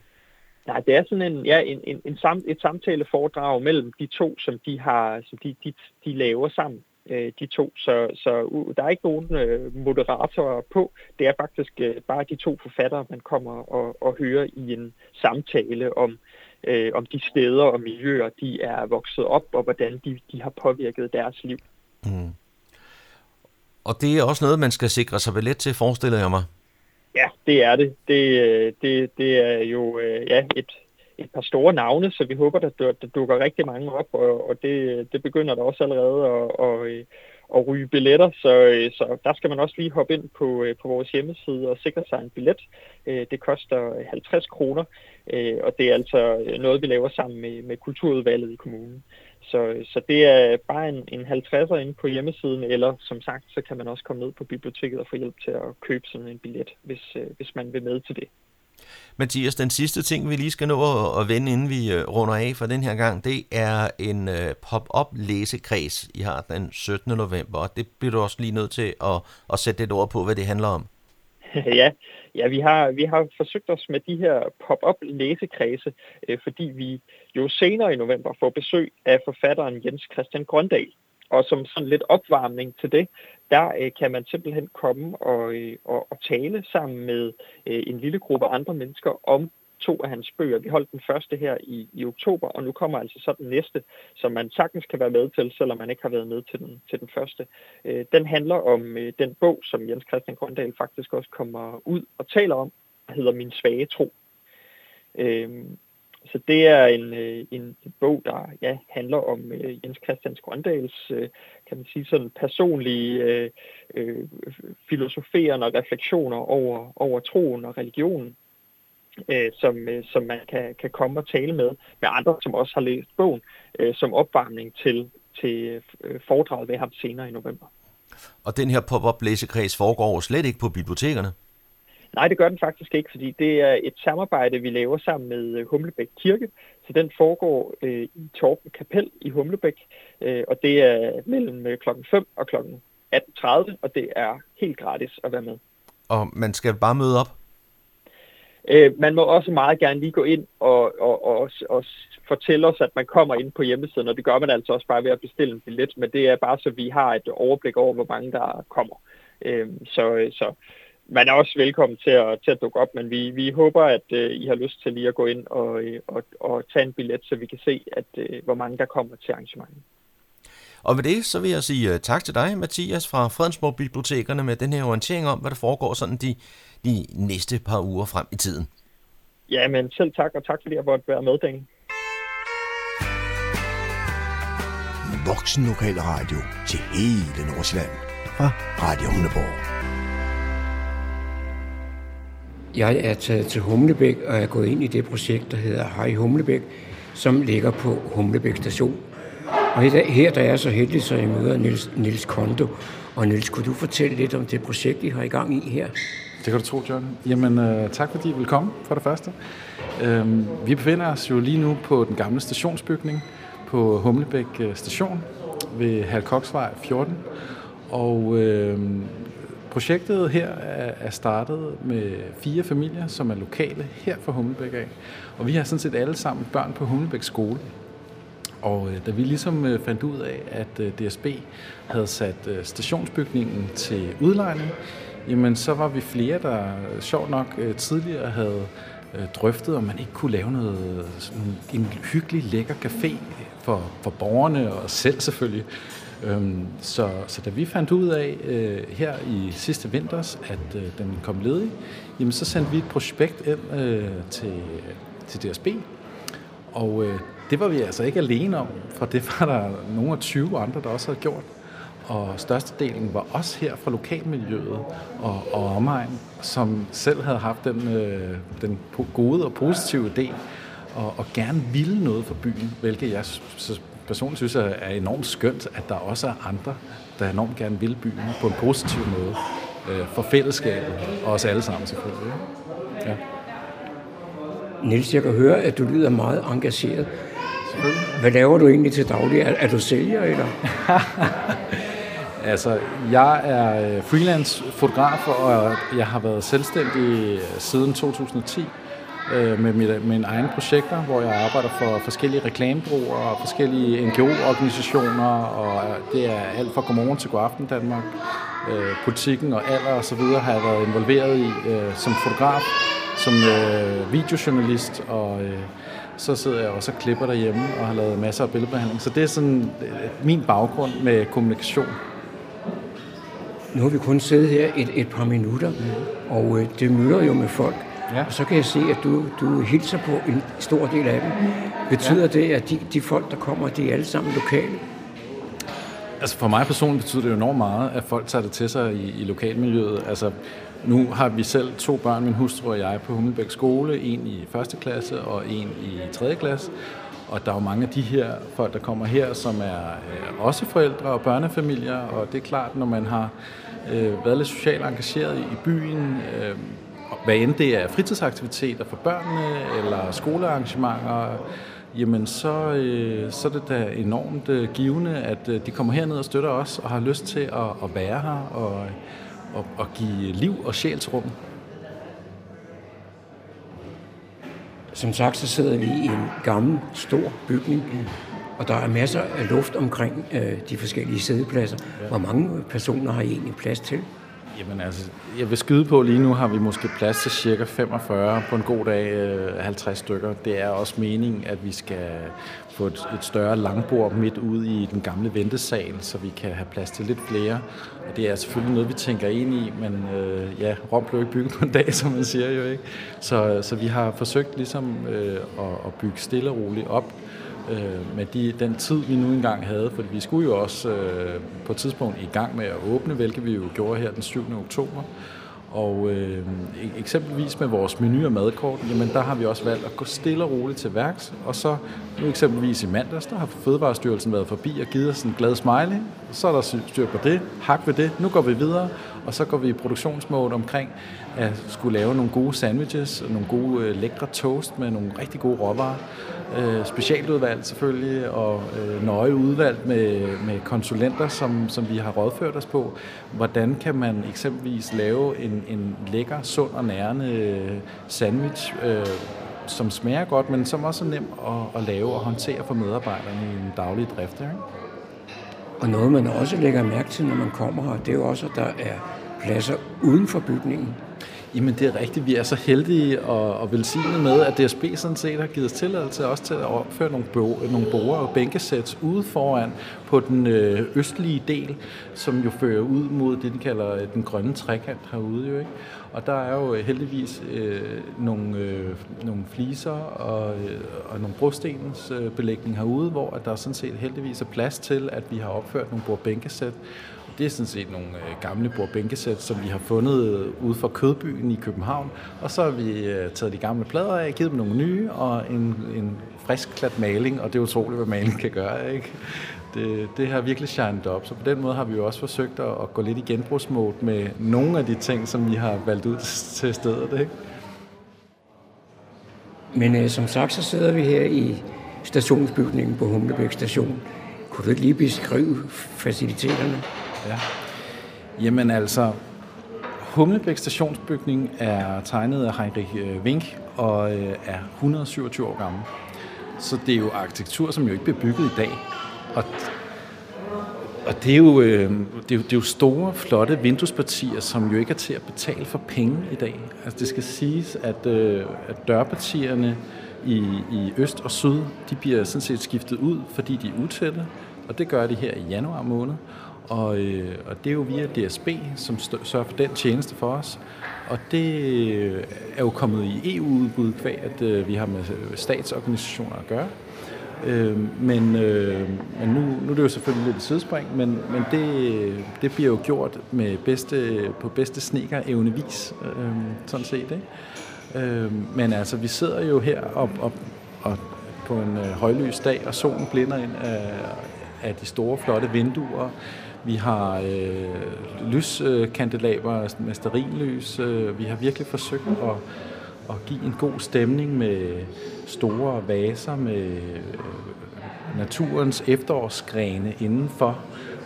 Nej, det er sådan en, ja, en, en, en sam, et samtaleforedrag mellem de to, som de har, som de, de, de laver sammen, øh, de to. Så, så uh, der er ikke nogen øh, moderatorer på. Det er faktisk øh, bare de to forfattere, man kommer og, og hører i en samtale om, øh, om de steder og miljøer, de er vokset op, og hvordan de, de har påvirket deres liv. Mm. Og det er også noget, man skal sikre sig billet til, forestiller jeg mig. Ja, det er det. Det, øh, det, det er jo øh, ja, et, et par store navne, så vi håber, at der, der dukker rigtig mange op, og, og det, det begynder der også allerede at, at, at ryge billetter, så, øh, så der skal man også lige hoppe ind på, øh, på vores hjemmeside og sikre sig en billet. Øh, det koster øh, 50 kroner, og det er altså noget, vi laver sammen med, med kulturudvalget i kommunen. Så, så det er bare en, en 50'er inde på hjemmesiden, eller som sagt, så kan man også komme ned på biblioteket og få hjælp til at købe sådan en billet, hvis, øh, hvis man vil med til det. Mathias, den sidste ting, vi lige skal nå at vende, inden vi øh, runder af for den her gang, det er en øh, pop-up læsekreds, I har den 17. november, og det bliver du også lige nødt til at, at sætte lidt ord på, hvad det handler om. ja, ja vi, har, vi har forsøgt os med de her pop-up læsekredse, øh, fordi vi jo senere i november får besøg af forfatteren Jens Christian Grøndal. Og som sådan lidt opvarmning til det, der øh, kan man simpelthen komme og, øh, og, og tale sammen med øh, en lille gruppe andre mennesker om to af hans bøger. Vi holdt den første her i, i oktober, og nu kommer altså så den næste, som man sagtens kan være med til, selvom man ikke har været med til den, til den første. Øh, den handler om øh, den bog, som Jens Christian Grøndal faktisk også kommer ud og taler om, der hedder Min svage tro. Øh, så det er en, øh, en bog, der ja, handler om øh, Jens Christians Grøndals, øh, kan man sige, sådan personlige øh, øh, filosoferende og refleksioner over, over troen og religionen øh, som, øh, som man kan, kan komme og tale med, med andre, som også har læst bogen, øh, som opvarmning til, til øh, foredraget ved ham senere i november. Og den her pop-up læsekreds foregår slet ikke på bibliotekerne? Nej, det gør den faktisk ikke, fordi det er et samarbejde, vi laver sammen med øh, Humlebæk Kirke. Så den foregår øh, i Torben Kapel i Humlebæk, øh, og det er mellem øh, klokken 5 og klokken 18.30, og det er helt gratis at være med. Og man skal bare møde op? Øh, man må også meget gerne lige gå ind og, og, og, og fortælle os, at man kommer ind på hjemmesiden, og det gør man altså også bare ved at bestille en billet, men det er bare så, vi har et overblik over, hvor mange der kommer. Øh, så, så man er også velkommen til at, til at dukke op, men vi, vi håber, at uh, I har lyst til lige at gå ind og, og, og tage en billet, så vi kan se, at uh, hvor mange der kommer til arrangementet. Og med det, så vil jeg sige uh, tak til dig, Mathias, fra Fredensborg Bibliotekerne, med den her orientering om, hvad der foregår sådan de de næste par uger frem i tiden. Ja, men selv tak, og tak fordi jeg måtte være med, Daniel. Voksen Lokal Radio til hele Nordsjælland fra Radio Hundeborg. Jeg er taget til Humlebæk og er gået ind i det projekt, der hedder Hej Humlebæk, som ligger på Humlebæk station. Og her der er så heldig, så jeg møder Nils, Nils Kondo. Og Nils, kunne du fortælle lidt om det projekt, I har i gang i her? Det kan du tro, John. Jamen, øh, tak fordi I vil komme, for det første. Øhm, vi befinder os jo lige nu på den gamle stationsbygning på Humlebæk øh, station ved Halkoksvej 14. Og øh, projektet her er startet med fire familier, som er lokale her fra Humlebæk af. Og vi har sådan set alle sammen børn på Humlebæk skole. Og øh, da vi ligesom øh, fandt ud af, at øh, DSB havde sat stationsbygningen til udlejning, jamen så var vi flere, der sjovt nok tidligere havde drøftet, om man ikke kunne lave noget, sådan en hyggelig, lækker café for, for borgerne og selv selvfølgelig. Øhm, så, så da vi fandt ud af øh, her i sidste vinters, at øh, den kom ledig, jamen så sendte vi et prospekt ind øh, til, til DSB. Og øh, det var vi altså ikke alene om, for det var der nogle af 20 andre, der også havde gjort og størstedelen var også her fra lokalmiljøet og, og omegn, som selv havde haft den, øh, den gode og positive idé og, og gerne ville noget for byen, hvilket jeg personligt synes er enormt skønt, at der også er andre, der enormt gerne vil byen på en positiv måde øh, for fællesskabet og os alle sammen selvfølgelig. Ja. Niels, jeg kan høre, at du lyder meget engageret. Hvad laver du egentlig til daglig? Er, er du sælger, eller? Altså, jeg er øh, freelance fotograf, og jeg har været selvstændig siden 2010 øh, med mine, mine egne projekter, hvor jeg arbejder for forskellige reklamebureauer og forskellige NGO-organisationer, og det er alt fra Godmorgen til Godaften Danmark, øh, politikken og alder og så videre har jeg været involveret i øh, som fotograf, som øh, videojournalist, og øh, så sidder jeg også og klipper derhjemme og har lavet masser af billedbehandling. Så det er sådan øh, min baggrund med kommunikation. Nu har vi kun siddet her et, et par minutter, og øh, det møder jo med folk. Ja. Og så kan jeg se, at du, du hilser på en stor del af dem. Betyder ja. det, at de, de folk, der kommer, de er alle sammen lokale? Altså for mig personligt betyder det jo enormt meget, at folk tager det til sig i, i lokalmiljøet. Altså nu har vi selv to børn, min hustru og jeg, på Hummelbæk skole. En i første klasse og en i tredje klasse. Og der er jo mange af de her folk, der kommer her, som er øh, også forældre og børnefamilier. Og det er klart, når man har øh, været lidt socialt engageret i byen, øh, hvad end det er fritidsaktiviteter for børnene eller skolearrangementer, jamen så, øh, så er det da enormt øh, givende, at øh, de kommer herned og støtter os og har lyst til at, at være her og, og, og give liv og sjæl til rummet. Som sagt, så sidder vi i en gammel, stor bygning, og der er masser af luft omkring øh, de forskellige sædepladser. Hvor mange personer har I egentlig plads til? Jamen altså, jeg vil skyde på lige nu har vi måske plads til cirka 45, på en god dag øh, 50 stykker. Det er også meningen, at vi skal få et, et større langbord midt ude i den gamle ventesal, så vi kan have plads til lidt flere. Og det er selvfølgelig noget, vi tænker ind i, men øh, ja, Rom blev ikke bygget på en dag, som man siger jo ikke. Så, så vi har forsøgt ligesom øh, at, at bygge stille og roligt op, øh, med de, den tid, vi nu engang havde, for vi skulle jo også øh, på et tidspunkt i gang med at åbne, hvilket vi jo gjorde her den 7. oktober. Og øh, eksempelvis med vores menu og madkort, jamen der har vi også valgt at gå stille og roligt til værks. Og så nu eksempelvis i mandags, der har Fødevarestyrelsen været forbi og givet os en glad smiley. Så er der styr på det, hak ved det, nu går vi videre. Og så går vi i produktionsmode omkring at skulle lave nogle gode sandwiches, nogle gode øh, lækre toast med nogle rigtig gode råvarer. Øh, specialudvalg selvfølgelig, og øh, nøje udvalgt med, med konsulenter, som, som vi har rådført os på. Hvordan kan man eksempelvis lave en, en lækker, sund og nærende øh, sandwich, øh, som smager godt, men som også er nem at, at lave og håndtere for medarbejderne i en daglig drift. Ikke? Og noget, man også lægger mærke til, når man kommer her, det er jo også, at der er pladser uden for bygningen. Jamen det er rigtigt. Vi er så heldige og, og velsignede med, at DSB sådan set har givet os tilladelse også til at opføre nogle, bo, nogle borer og bænkesæt ude foran på den øh, østlige del, som jo fører ud mod det, de kalder øh, den grønne trekant herude. Jo, ikke? Og der er jo øh, heldigvis øh, nogle, øh, nogle fliser og, øh, og nogle brostenens øh, belægning herude, hvor at der sådan set heldigvis er plads til, at vi har opført nogle bordbænkesæt, det er sådan set nogle øh, gamle bordbænkesæt, som vi har fundet øh, ude for Kødbyen i København. Og så har vi øh, taget de gamle plader af, givet dem nogle nye og en, en frisk klat maling. Og det er utroligt, hvad maling kan gøre, ikke? Det, det har virkelig shined op. Så på den måde har vi jo også forsøgt at, at gå lidt i genbrugsmode med nogle af de ting, som vi har valgt ud til stedet, ikke? Men øh, som sagt, så sidder vi her i stationsbygningen på Humlebæk station. Kunne du ikke lige beskrive faciliteterne? Ja. Jamen altså, Humlebæk stationsbygning er tegnet af Heinrich øh, Wink og øh, er 127 år gammel. Så det er jo arkitektur, som jo ikke bliver bygget i dag. Og, og det, er jo, øh, det, er jo, det er jo store, flotte vinduespartier, som jo ikke er til at betale for penge i dag. Altså det skal siges, at, øh, at dørpartierne i, i øst og syd, de bliver sådan set skiftet ud, fordi de er utætte. Og det gør de her i januar måned. Og, øh, og det er jo via DSB, som sørger for den tjeneste for os. Og det øh, er jo kommet i EU-udbud kvæg, at øh, vi har med øh, statsorganisationer at gøre. Øh, men øh, men nu, nu er det jo selvfølgelig lidt et sidespring, men, men det, det bliver jo gjort med bedste, på bedste sneker evnevis, øh, sådan set. Ikke? Øh, men altså, vi sidder jo her og, og, og på en øh, højlys dag, og solen blinder ind af, af de store, flotte vinduer. Vi har øh, lyskandelaber med sterinlys. Øh, vi har virkelig forsøgt at, at give en god stemning med store vaser med øh, naturens efterårsgrene indenfor,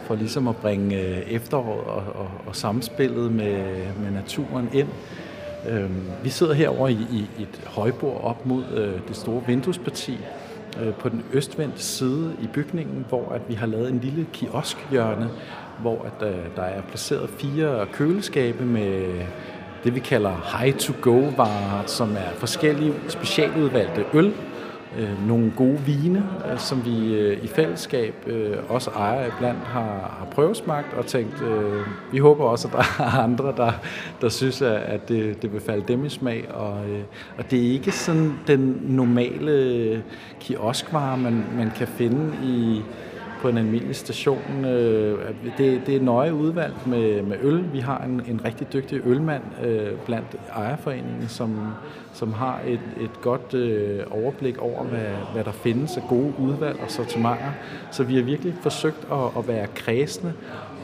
for ligesom at bringe øh, efteråret og, og, og samspillet med, med naturen ind. Øh, vi sidder herovre i, i et højbord op mod øh, det store vinduesparti øh, på den østvendte side i bygningen, hvor at vi har lavet en lille kioskhjørne, hvor at, øh, der er placeret fire køleskabe med det, vi kalder high-to-go-varer, som er forskellige specialudvalgte øl, øh, nogle gode vine, øh, som vi øh, i fællesskab øh, også ejer blandt har, har prøvesmagt og tænkt, øh, vi håber også, at der er andre, der, der synes, at det, det vil falde dem i smag. Og, øh, og det er ikke sådan den normale kioskvare, man, man kan finde i på en almindelig station. Øh, det, det er nøje udvalgt med, med øl. Vi har en, en rigtig dygtig ølmand øh, blandt ejerforeningen, som, som har et, et godt øh, overblik over, hvad, hvad der findes af gode udvalg og sortimenter. Så vi har virkelig forsøgt at, at være kredsende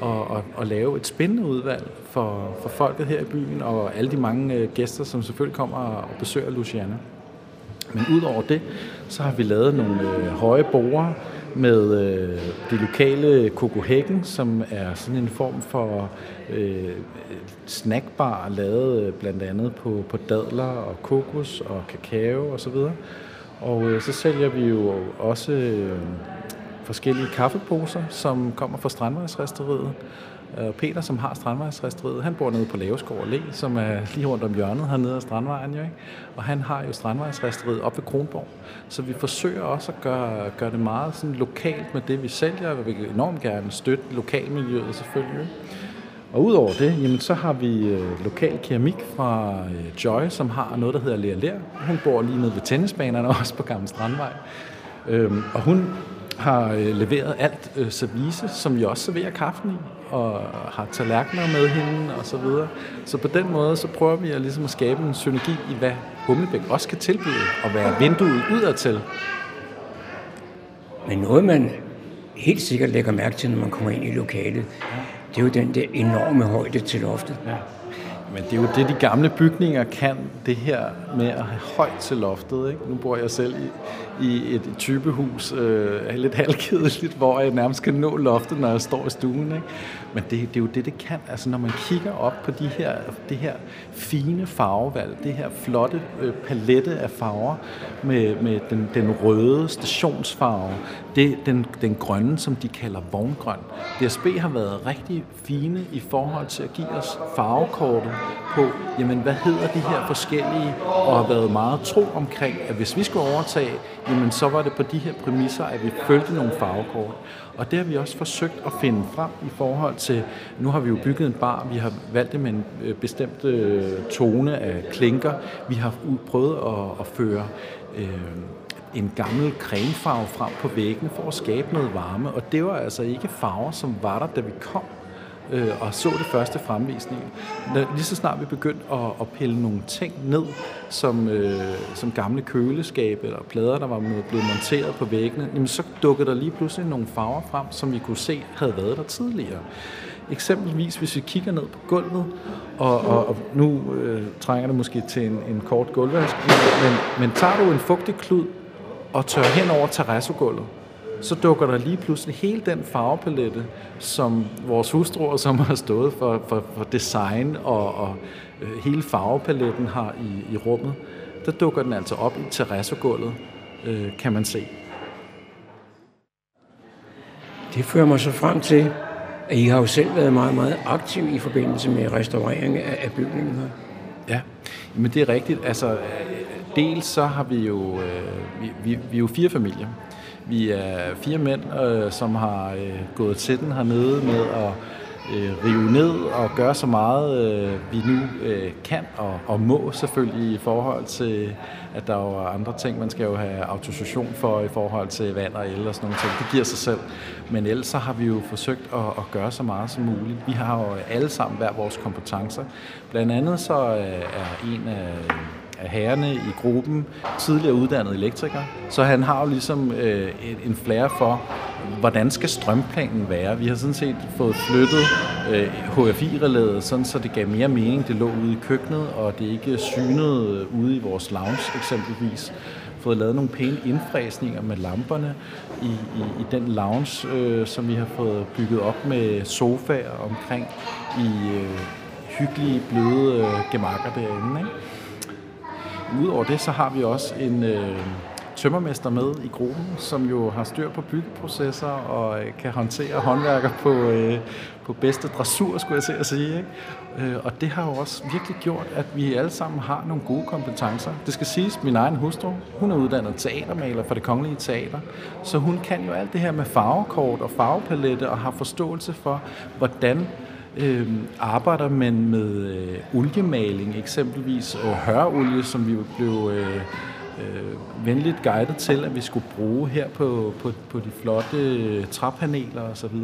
og, og, og lave et spændende udvalg for, for folket her i byen og alle de mange øh, gæster, som selvfølgelig kommer og besøger Luciana. Men udover det, så har vi lavet nogle øh, høje borer, med øh, det lokale Kokohækken, som er sådan en form for øh, snackbar, lavet øh, blandt andet på, på dadler og kokos og kakao osv. Og, så videre. og øh, så sælger vi jo også øh, forskellige kaffeposer, som kommer fra Strandvejsresteriet. Øh, Peter, som har Strandvejsresteriet, han bor nede på Laveskov Allé, som er lige rundt om hjørnet hernede af Strandvejen. Jo, ikke? Og han har jo Strandvejsresteriet op ved Kronborg. Så vi forsøger også at gøre, gøre det meget sådan lokalt med det, vi sælger, og vi vil enormt gerne støtte lokalmiljøet selvfølgelig. Og udover det, jamen, så har vi øh, lokal keramik fra øh, Joy, som har noget, der hedder Lea Lær. Hun bor lige nede ved tennisbanerne, også på Gamle Strandvej. Øhm, og hun har øh, leveret alt øh, service, som vi også serverer kaffen i, og har tallerkener med hende og så videre. Så på den måde, så prøver vi at, ligesom at skabe en synergi i, hvad Humlebæk også kan tilbyde, og være vinduet udadtil. Men noget, man helt sikkert lægger mærke til, når man kommer ind i lokalet, det er jo den der enorme højde til loftet. Ja. Men det er jo det, de gamle bygninger kan, det her med at have højt til loftet. Ikke? Nu bor jeg selv i, i et typehus, øh, lidt halvkedeligt, hvor jeg nærmest kan nå loftet, når jeg står i stuen. Ikke? Men det, det er jo det, det kan. Altså når man kigger op på de her, det her fine farvevalg, det her flotte øh, palette af farver med, med den, den røde stationsfarve, det, den, den grønne, som de kalder vogngrøn. DSB har været rigtig fine i forhold til at give os farvekortet på, jamen hvad hedder de her forskellige, og har været meget tro omkring, at hvis vi skulle overtage, jamen så var det på de her præmisser, at vi følte nogle farvekort. Og det har vi også forsøgt at finde frem i forhold til, nu har vi jo bygget en bar, vi har valgt det med en øh, bestemt øh, tone af klinker, vi har prøvet at, at føre øh, en gammel cremefarve frem på væggene for at skabe noget varme, og det var altså ikke farver, som var der, da vi kom øh, og så det første fremvisning. Lige så snart vi begyndte at, at pille nogle ting ned, som, øh, som gamle køleskabe eller plader, der var blevet monteret på væggene, jamen så dukkede der lige pludselig nogle farver frem, som vi kunne se havde været der tidligere. Eksempelvis, hvis vi kigger ned på gulvet, og, og, og nu øh, trænger det måske til en, en kort gulvvask, men, men tager du en fugtig klud og tørrer hen over terrassogulvet, så dukker der lige pludselig hele den farvepalette, som vores hustruer, som har stået for, for, for design og, og øh, hele farvepaletten har i, i rummet, der dukker den altså op i terrassogulvet, øh, kan man se. Det fører mig så frem til, at I har jo selv været meget, meget aktiv i forbindelse med restaurering af, af bygningen her. Ja, men det er rigtigt. Altså, dels så har vi jo, øh, vi, vi, vi er jo fire familier, vi er fire mænd, øh, som har øh, gået til den hernede med at øh, rive ned og gøre så meget, øh, vi nu øh, kan og, og må selvfølgelig i forhold til, at der er andre ting, man skal jo have autorisation for i forhold til vand og el og sådan nogle ting. Det giver sig selv. Men ellers så har vi jo forsøgt at, at gøre så meget som muligt. Vi har jo alle sammen hver vores kompetencer. Blandt andet så øh, er en af af herrene i gruppen tidligere uddannet elektriker, så han har jo ligesom øh, en flair for, hvordan skal strømplanen være. Vi har sådan set fået flyttet øh, HFI-relæet, sådan så det gav mere mening, det lå ude i køkkenet, og det ikke synede øh, ude i vores lounge eksempelvis fået lavet nogle pæne indfræsninger med lamperne i, i, i den lounge, øh, som vi har fået bygget op med sofaer omkring i øh, hyggelige, bløde øh, gemakker derinde. Ikke? Udover det, så har vi også en øh, tømmermester med i gruppen, som jo har styr på byggeprocesser og øh, kan håndtere håndværker på, øh, på bedste dressur, skulle jeg til at sige. Ikke? Øh, og det har jo også virkelig gjort, at vi alle sammen har nogle gode kompetencer. Det skal siges, min egen hustru, hun er uddannet teatermaler for det kongelige teater, så hun kan jo alt det her med farvekort og farvepalette og har forståelse for, hvordan øh, arbejder man med øh, oliemaling, eksempelvis og hørolie, som vi blev øh, øh, venligt guidet til, at vi skulle bruge her på, på, på de flotte øh, træpaneler osv.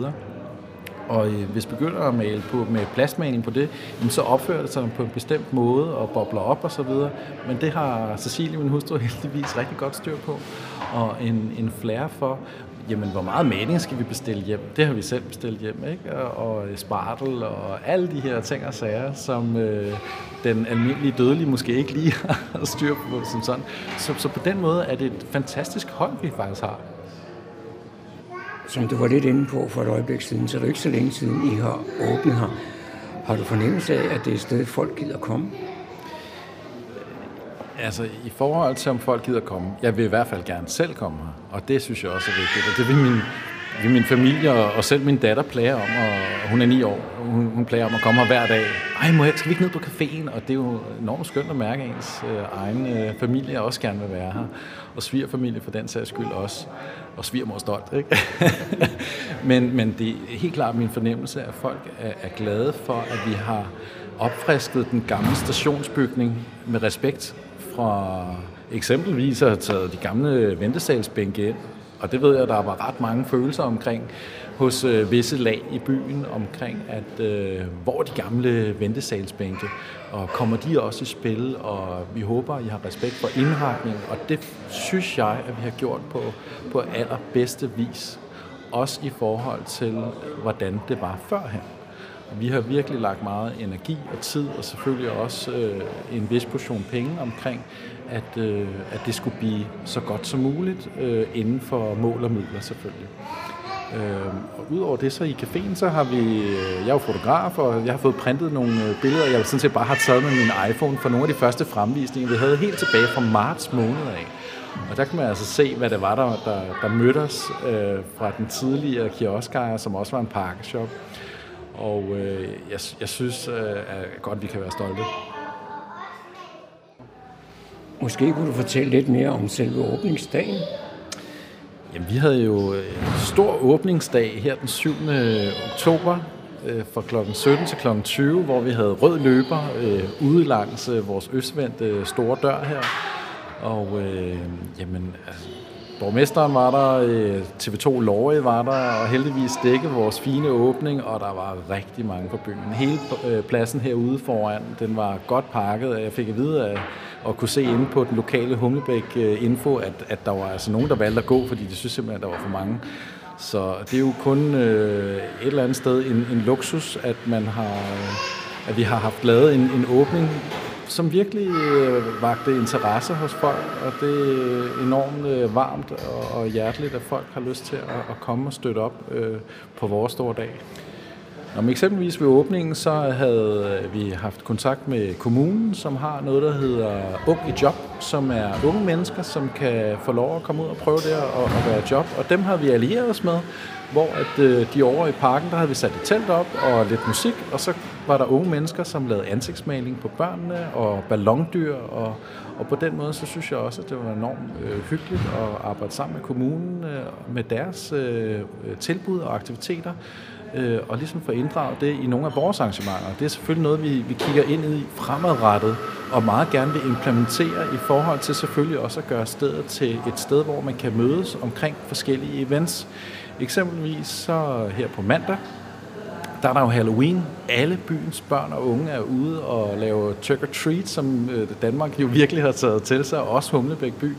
Og øh, hvis vi begynder at male på, med plastmaling på det, jamen, så opfører det sig på en bestemt måde og bobler op og så videre. Men det har Cecilie, min hustru, heldigvis rigtig godt styr på. Og en, en flair for, jamen hvor meget maling skal vi bestille hjem? Det har vi selv bestilt hjem, ikke? Og, og spartel og alle de her ting og sager, som øh, den almindelige dødelige måske ikke lige har styr på som sådan. Så, så på den måde er det et fantastisk hold, vi faktisk har. Som du var lidt inde på for et øjeblik siden, så er det ikke så længe siden, I har åbnet her. Har du fornemmelse af, at det er et sted, folk gider komme? Altså, i forhold til, om folk gider komme, jeg vil i hvert fald gerne selv komme her, og det synes jeg også er vigtigt, og det vil min, vil min familie og, og selv min datter plager om, og hun er ni år, hun, hun plager om at komme her hver dag. Ej, må jeg, skal vi ikke ned på caféen? Og det er jo enormt skønt at mærke, at ens øh, egen øh, familie også gerne vil være her, og svigerfamilie for den sags skyld også, og svigermor stolt, ikke? men, men det er helt klart min fornemmelse, at folk er, er glade for, at vi har opfrisket den gamle stationsbygning med respekt fra eksempelvis at have taget de gamle ventesalsbænke ind. Og det ved jeg, der var ret mange følelser omkring hos øh, visse lag i byen omkring, at øh, hvor de gamle ventesalsbænke, og kommer de også i spil, og vi håber, at I har respekt for indretningen, og det synes jeg, at vi har gjort på, på allerbedste vis, også i forhold til, hvordan det var førhen. Vi har virkelig lagt meget energi og tid, og selvfølgelig også øh, en vis portion penge omkring, at, øh, at det skulle blive så godt som muligt øh, inden for mål og midler selvfølgelig. Øh, og udover det, så i caféen, så har vi, øh, jeg er jo fotograf, og jeg har fået printet nogle øh, billeder, jeg sådan set bare har taget med min iPhone fra nogle af de første fremvisninger, vi havde helt tilbage fra marts måned af. Og der kan man altså se, hvad det var, der, der, der mødte os øh, fra den tidligere kioskejer, som også var en pakkeshop. Og øh, jeg, jeg synes øh, at godt, vi kan være stolte. Måske kunne du fortælle lidt mere om selve åbningsdagen? Jamen, vi havde jo en stor åbningsdag her den 7. oktober øh, fra kl. 17 til kl. 20, hvor vi havde rød løber øh, ude langs øh, vores østvendte store dør her. Og øh, jamen, altså, Borgmesteren var der, øh, TV2 Lorge var der, og heldigvis dækkede vores fine åbning, og der var rigtig mange på byen. Hele øh, pladsen herude foran, den var godt pakket, jeg fik at vide at, at kunne se inde på den lokale Humlebæk øh, Info, at, at der var altså nogen, der valgte at gå, fordi de synes simpelthen, at der var for mange. Så det er jo kun øh, et eller andet sted en, en luksus, at man har, at vi har haft lavet en, en åbning som virkelig øh, vagte interesse hos folk, og det er enormt øh, varmt og, og hjerteligt, at folk har lyst til at, at komme og støtte op øh, på vores store dag. Når man eksempelvis ved åbningen, så havde vi haft kontakt med kommunen, som har noget, der hedder Ung i Job, som er unge mennesker, som kan få lov at komme ud og prøve det og, og være job. Og dem har vi allieret os med, hvor at, øh, de over i parken, der havde vi sat et telt op og lidt musik, og så var der unge mennesker, som lavede ansigtsmaling på børnene og ballondyr, og, og på den måde, så synes jeg også, at det var enormt øh, hyggeligt at arbejde sammen med kommunen øh, med deres øh, tilbud og aktiviteter, øh, og ligesom få inddraget det i nogle af vores arrangementer. Det er selvfølgelig noget, vi, vi kigger ind i fremadrettet, og meget gerne vil implementere i forhold til selvfølgelig også at gøre stedet til et sted, hvor man kan mødes omkring forskellige events. Eksempelvis så her på mandag, der er der jo Halloween. Alle byens børn og unge er ude og lave trick or treat, som øh, Danmark jo virkelig har taget til sig, og også Humlebæk by.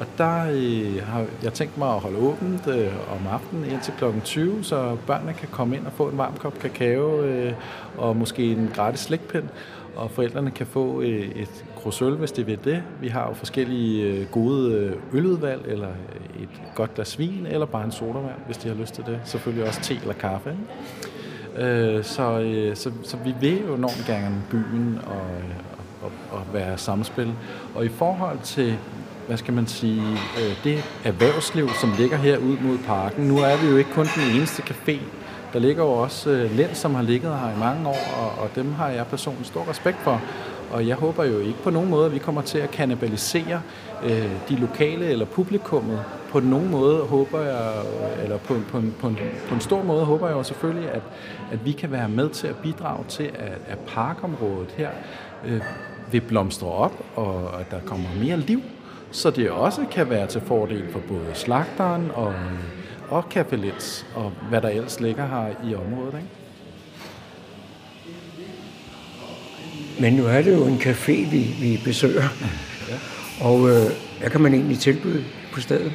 Og der øh, har jeg tænkt mig at holde åbent øh, om aftenen indtil kl. 20, så børnene kan komme ind og få en varm kop kakao øh, og måske en gratis slikpind. og forældrene kan få øh, et grus øl, hvis de vil det. Vi har jo forskellige øh, gode øh, øludvalg, eller et godt glas vin, eller bare en sodavand, hvis de har lyst til det. Selvfølgelig også te eller kaffe. Ikke? Øh, så, øh, så, så vi vil jo enormt gerne byen øh, og, og, og være samspil. Og i forhold til, hvad skal man sige, det erhvervsliv, som ligger her ud mod parken, nu er vi jo ikke kun den eneste café, der ligger jo også øh, Lens, som har ligget her i mange år, og, og dem har jeg personligt stor respekt for. Og jeg håber jo ikke på nogen måde, at vi kommer til at kannibalisere øh, de lokale eller publikummet. På nogen måde håber jeg, eller på, på, en, på, en, på en stor måde håber jeg jo selvfølgelig, at, at vi kan være med til at bidrage til, at, at parkområdet her øh, vil blomstre op, og at der kommer mere liv, så det også kan være til fordel for både slagteren og og Café Litz, og hvad der ellers ligger her i området. Ikke? Men nu er det jo en café, vi, vi besøger. Ja. Og øh, hvad kan man egentlig tilbyde på stedet?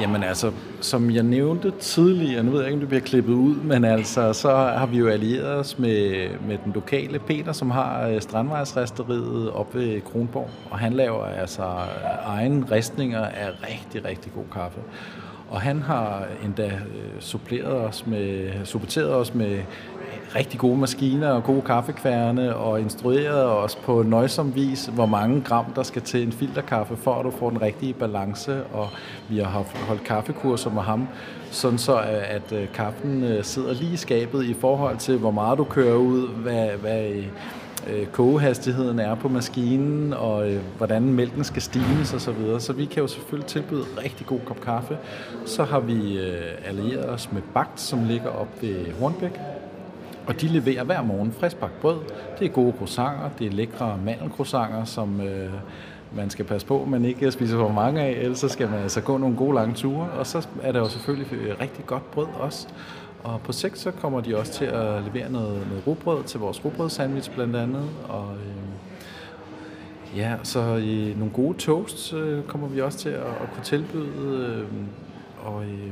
Jamen altså, som jeg nævnte tidligere, nu ved jeg ikke, om det bliver klippet ud, men altså, så har vi jo allieret os med, med den lokale Peter, som har øh, strandvejsresteriet op ved Kronborg, og han laver altså egen ristninger af rigtig, rigtig god kaffe. Og han har endda øh, suppleret os med, supporteret os med rigtig gode maskiner og gode kaffekværne og instruerede os på nøjsom vis, hvor mange gram der skal til en filterkaffe, for at du får den rigtige balance. Og vi har holdt kaffekurser med ham, sådan så at øh, kaffen øh, sidder lige i skabet i forhold til, hvor meget du kører ud, hvad, hvad øh, kogehastigheden er på maskinen, og hvordan mælken skal stimes osv. Så, videre. så vi kan jo selvfølgelig tilbyde rigtig god kop kaffe. Så har vi allieret os med Bagt, som ligger op ved Hornbæk, og de leverer hver morgen friskbagt brød. Det er gode croissanter, det er lækre mandelcroissanter, som øh, man skal passe på, man ikke spiser for mange af, ellers så skal man altså gå nogle gode lange ture. Og så er der jo selvfølgelig øh, rigtig godt brød også. Og på sigt så kommer de også til at levere noget, noget rugbrød til vores rugbrødsandwich blandt andet. Og øh, ja, så i nogle gode toasts øh, kommer vi også til at, at kunne tilbyde. Øh, og øh,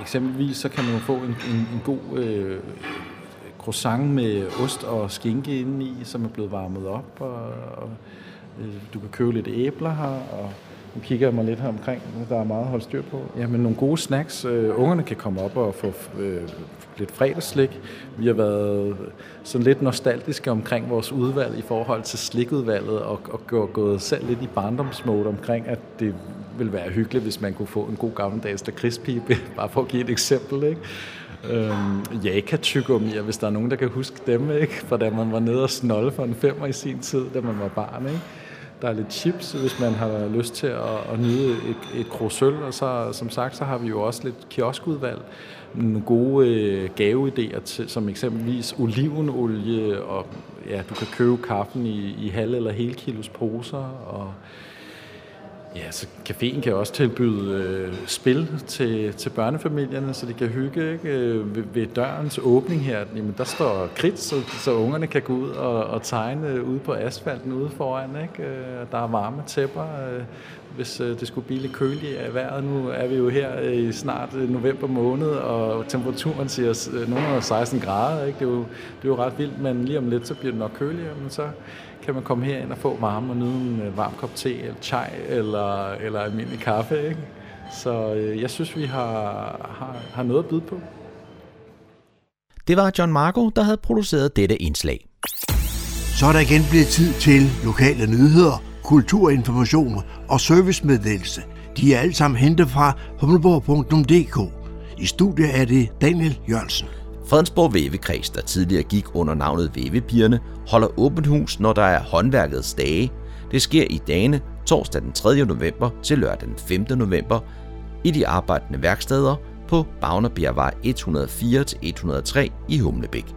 eksempelvis så kan man jo få en, en, en god øh, croissant med ost og skinke indeni, som er blevet varmet op. Og, og øh, du kan købe lidt æbler her, og nu kigger jeg mig lidt her omkring, der er meget at holde styr på. Ja, men nogle gode snacks. Uh, ungerne kan komme op og få uh, lidt fredagsslik. Vi har været sådan lidt nostalgiske omkring vores udvalg i forhold til slikudvalget, og, og gået, gået selv lidt i barndomsmode omkring, at det ville være hyggeligt, hvis man kunne få en god gammeldags lakridspibe, bare for at give et eksempel. Ikke? Øhm, jaka hvis der er nogen, der kan huske dem, ikke? For da man var nede og snolde for en femmer i sin tid, da man var barn. Ikke? Der er lidt chips, hvis man har lyst til at, at nyde et, et krosøl, og så, som sagt, så har vi jo også lidt kioskudvalg, nogle gode øh, gaveidéer, til, som eksempelvis olivenolie, og ja, du kan købe kaffen i, i halv- eller hele kilos poser, og Ja, så caféen kan også tilbyde øh, spil til, til børnefamilierne, så de kan hygge ikke? Øh, ved, ved dørens åbning her. Jamen, der står kridt, så, så ungerne kan gå ud og, og tegne øh, ude på asfalten ude foran. Ikke? Øh, der er varme tæpper, øh, hvis det skulle blive lidt køligt af vejret. Nu er vi jo her i snart november måned, og temperaturen siger øh, nogen 16 grader. Ikke? Det, er jo, det er jo ret vildt, men lige om lidt, så bliver det nok køligere. Men så kan man komme herind og få varme og nyde en øh, varm kop te, eller chai, eller, eller almindelig kaffe. Ikke? Så øh, jeg synes, vi har, har, har noget at byde på. Det var John Marco, der havde produceret dette indslag. Så er der igen blevet tid til lokale nyheder, kulturinformation og servicemeddelelse. De er alle sammen hentet fra humleborg.dk. I studiet er det Daniel Jørgensen. Fredensborg Vævekreds, der tidligere gik under navnet Vævepigerne, holder åbent hus, når der er håndværkets dage. Det sker i dagene torsdag den 3. november til lørdag den 5. november i de arbejdende værksteder på Bagnerbjergvej 104-103 i Humlebæk.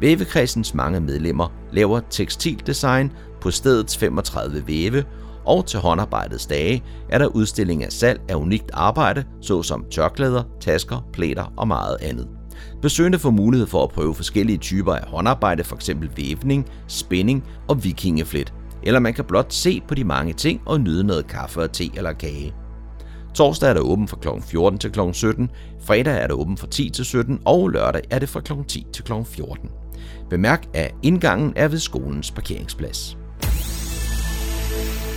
Vævekredsens mange medlemmer laver tekstildesign på stedets 35 væve, og til håndarbejdets dage er der udstilling af salg af unikt arbejde, såsom tørklæder, tasker, plæter og meget andet. Besøgende får mulighed for at prøve forskellige typer af håndarbejde, f.eks. vævning, spænding og vikingeflet. Eller man kan blot se på de mange ting og nyde noget kaffe og te eller kage. Torsdag er der åben fra kl. 14 til kl. 17, fredag er der åben fra 10 til 17, og lørdag er det fra kl. 10 til kl. 14. Bemærk, at indgangen er ved skolens parkeringsplads.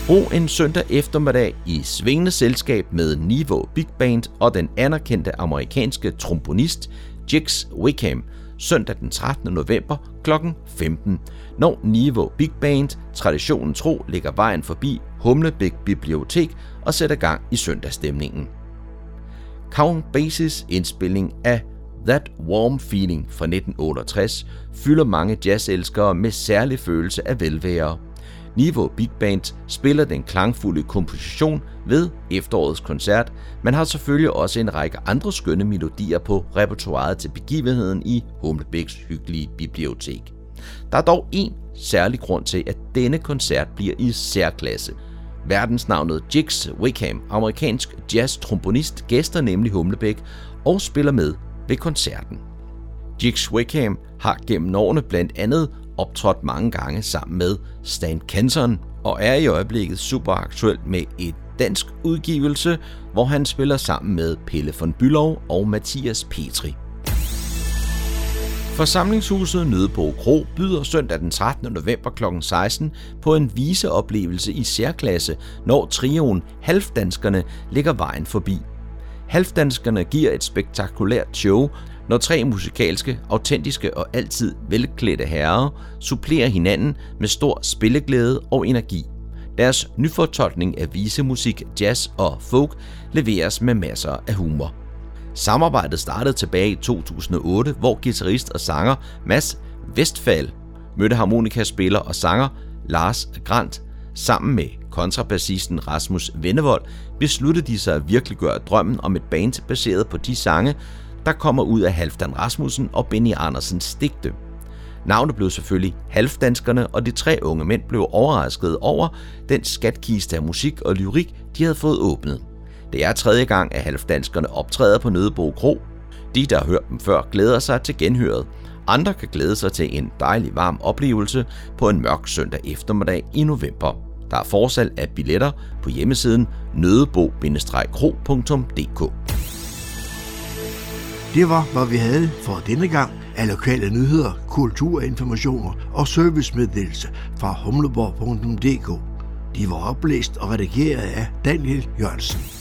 Brug en søndag eftermiddag i svingende selskab med Niveau Big Band og den anerkendte amerikanske trombonist Jigs Wickham søndag den 13. november kl. 15, når Niveau Big Band traditionen tro ligger vejen forbi Humlebæk Bibliotek og sætter gang i søndagsstemningen. Count Basis indspilling af That Warm Feeling fra 1968 fylder mange jazzelskere med særlig følelse af velvære. Niveau Big Band spiller den klangfulde komposition ved efterårets koncert, men har selvfølgelig også en række andre skønne melodier på repertoiret til begivenheden i Humlebæks hyggelige bibliotek. Der er dog en særlig grund til, at denne koncert bliver i særklasse. Verdensnavnet Jix Wickham, amerikansk jazz-trombonist, gæster nemlig Humlebæk og spiller med ved koncerten. Jix Wickham har gennem årene blandt andet optrådt mange gange sammen med Stan Kenton og er i øjeblikket super aktuel med et dansk udgivelse, hvor han spiller sammen med Pelle von Bylov og Mathias Petri. Forsamlingshuset Nødebo Kro byder søndag den 13. november kl. 16 på en viseoplevelse i særklasse, når trioen Halvdanskerne ligger vejen forbi. Halvdanskerne giver et spektakulært show, når tre musikalske, autentiske og altid velklædte herrer supplerer hinanden med stor spilleglæde og energi. Deres nyfortolkning af visemusik, jazz og folk leveres med masser af humor. Samarbejdet startede tilbage i 2008, hvor guitarist og sanger Mads Vestfald mødte harmonikaspiller og sanger Lars Grant sammen med kontrabassisten Rasmus Vennevold besluttede de sig at virkeliggøre drømmen om et band baseret på de sange, der kommer ud af Halfdan Rasmussen og Benny Andersens digte. Navnet blev selvfølgelig Halfdanskerne, og de tre unge mænd blev overrasket over den skatkiste af musik og lyrik, de havde fået åbnet. Det er tredje gang, at Halfdanskerne optræder på Nødebo Kro. De, der har hørt dem før, glæder sig til genhøret. Andre kan glæde sig til en dejlig varm oplevelse på en mørk søndag eftermiddag i november. Der er forsalg af billetter på hjemmesiden nødebo-kro.dk. Det var, hvad vi havde for denne gang af lokale nyheder, kulturinformationer og servicemeddelelse fra humleborg.dk. De var oplæst og redigeret af Daniel Jørgensen.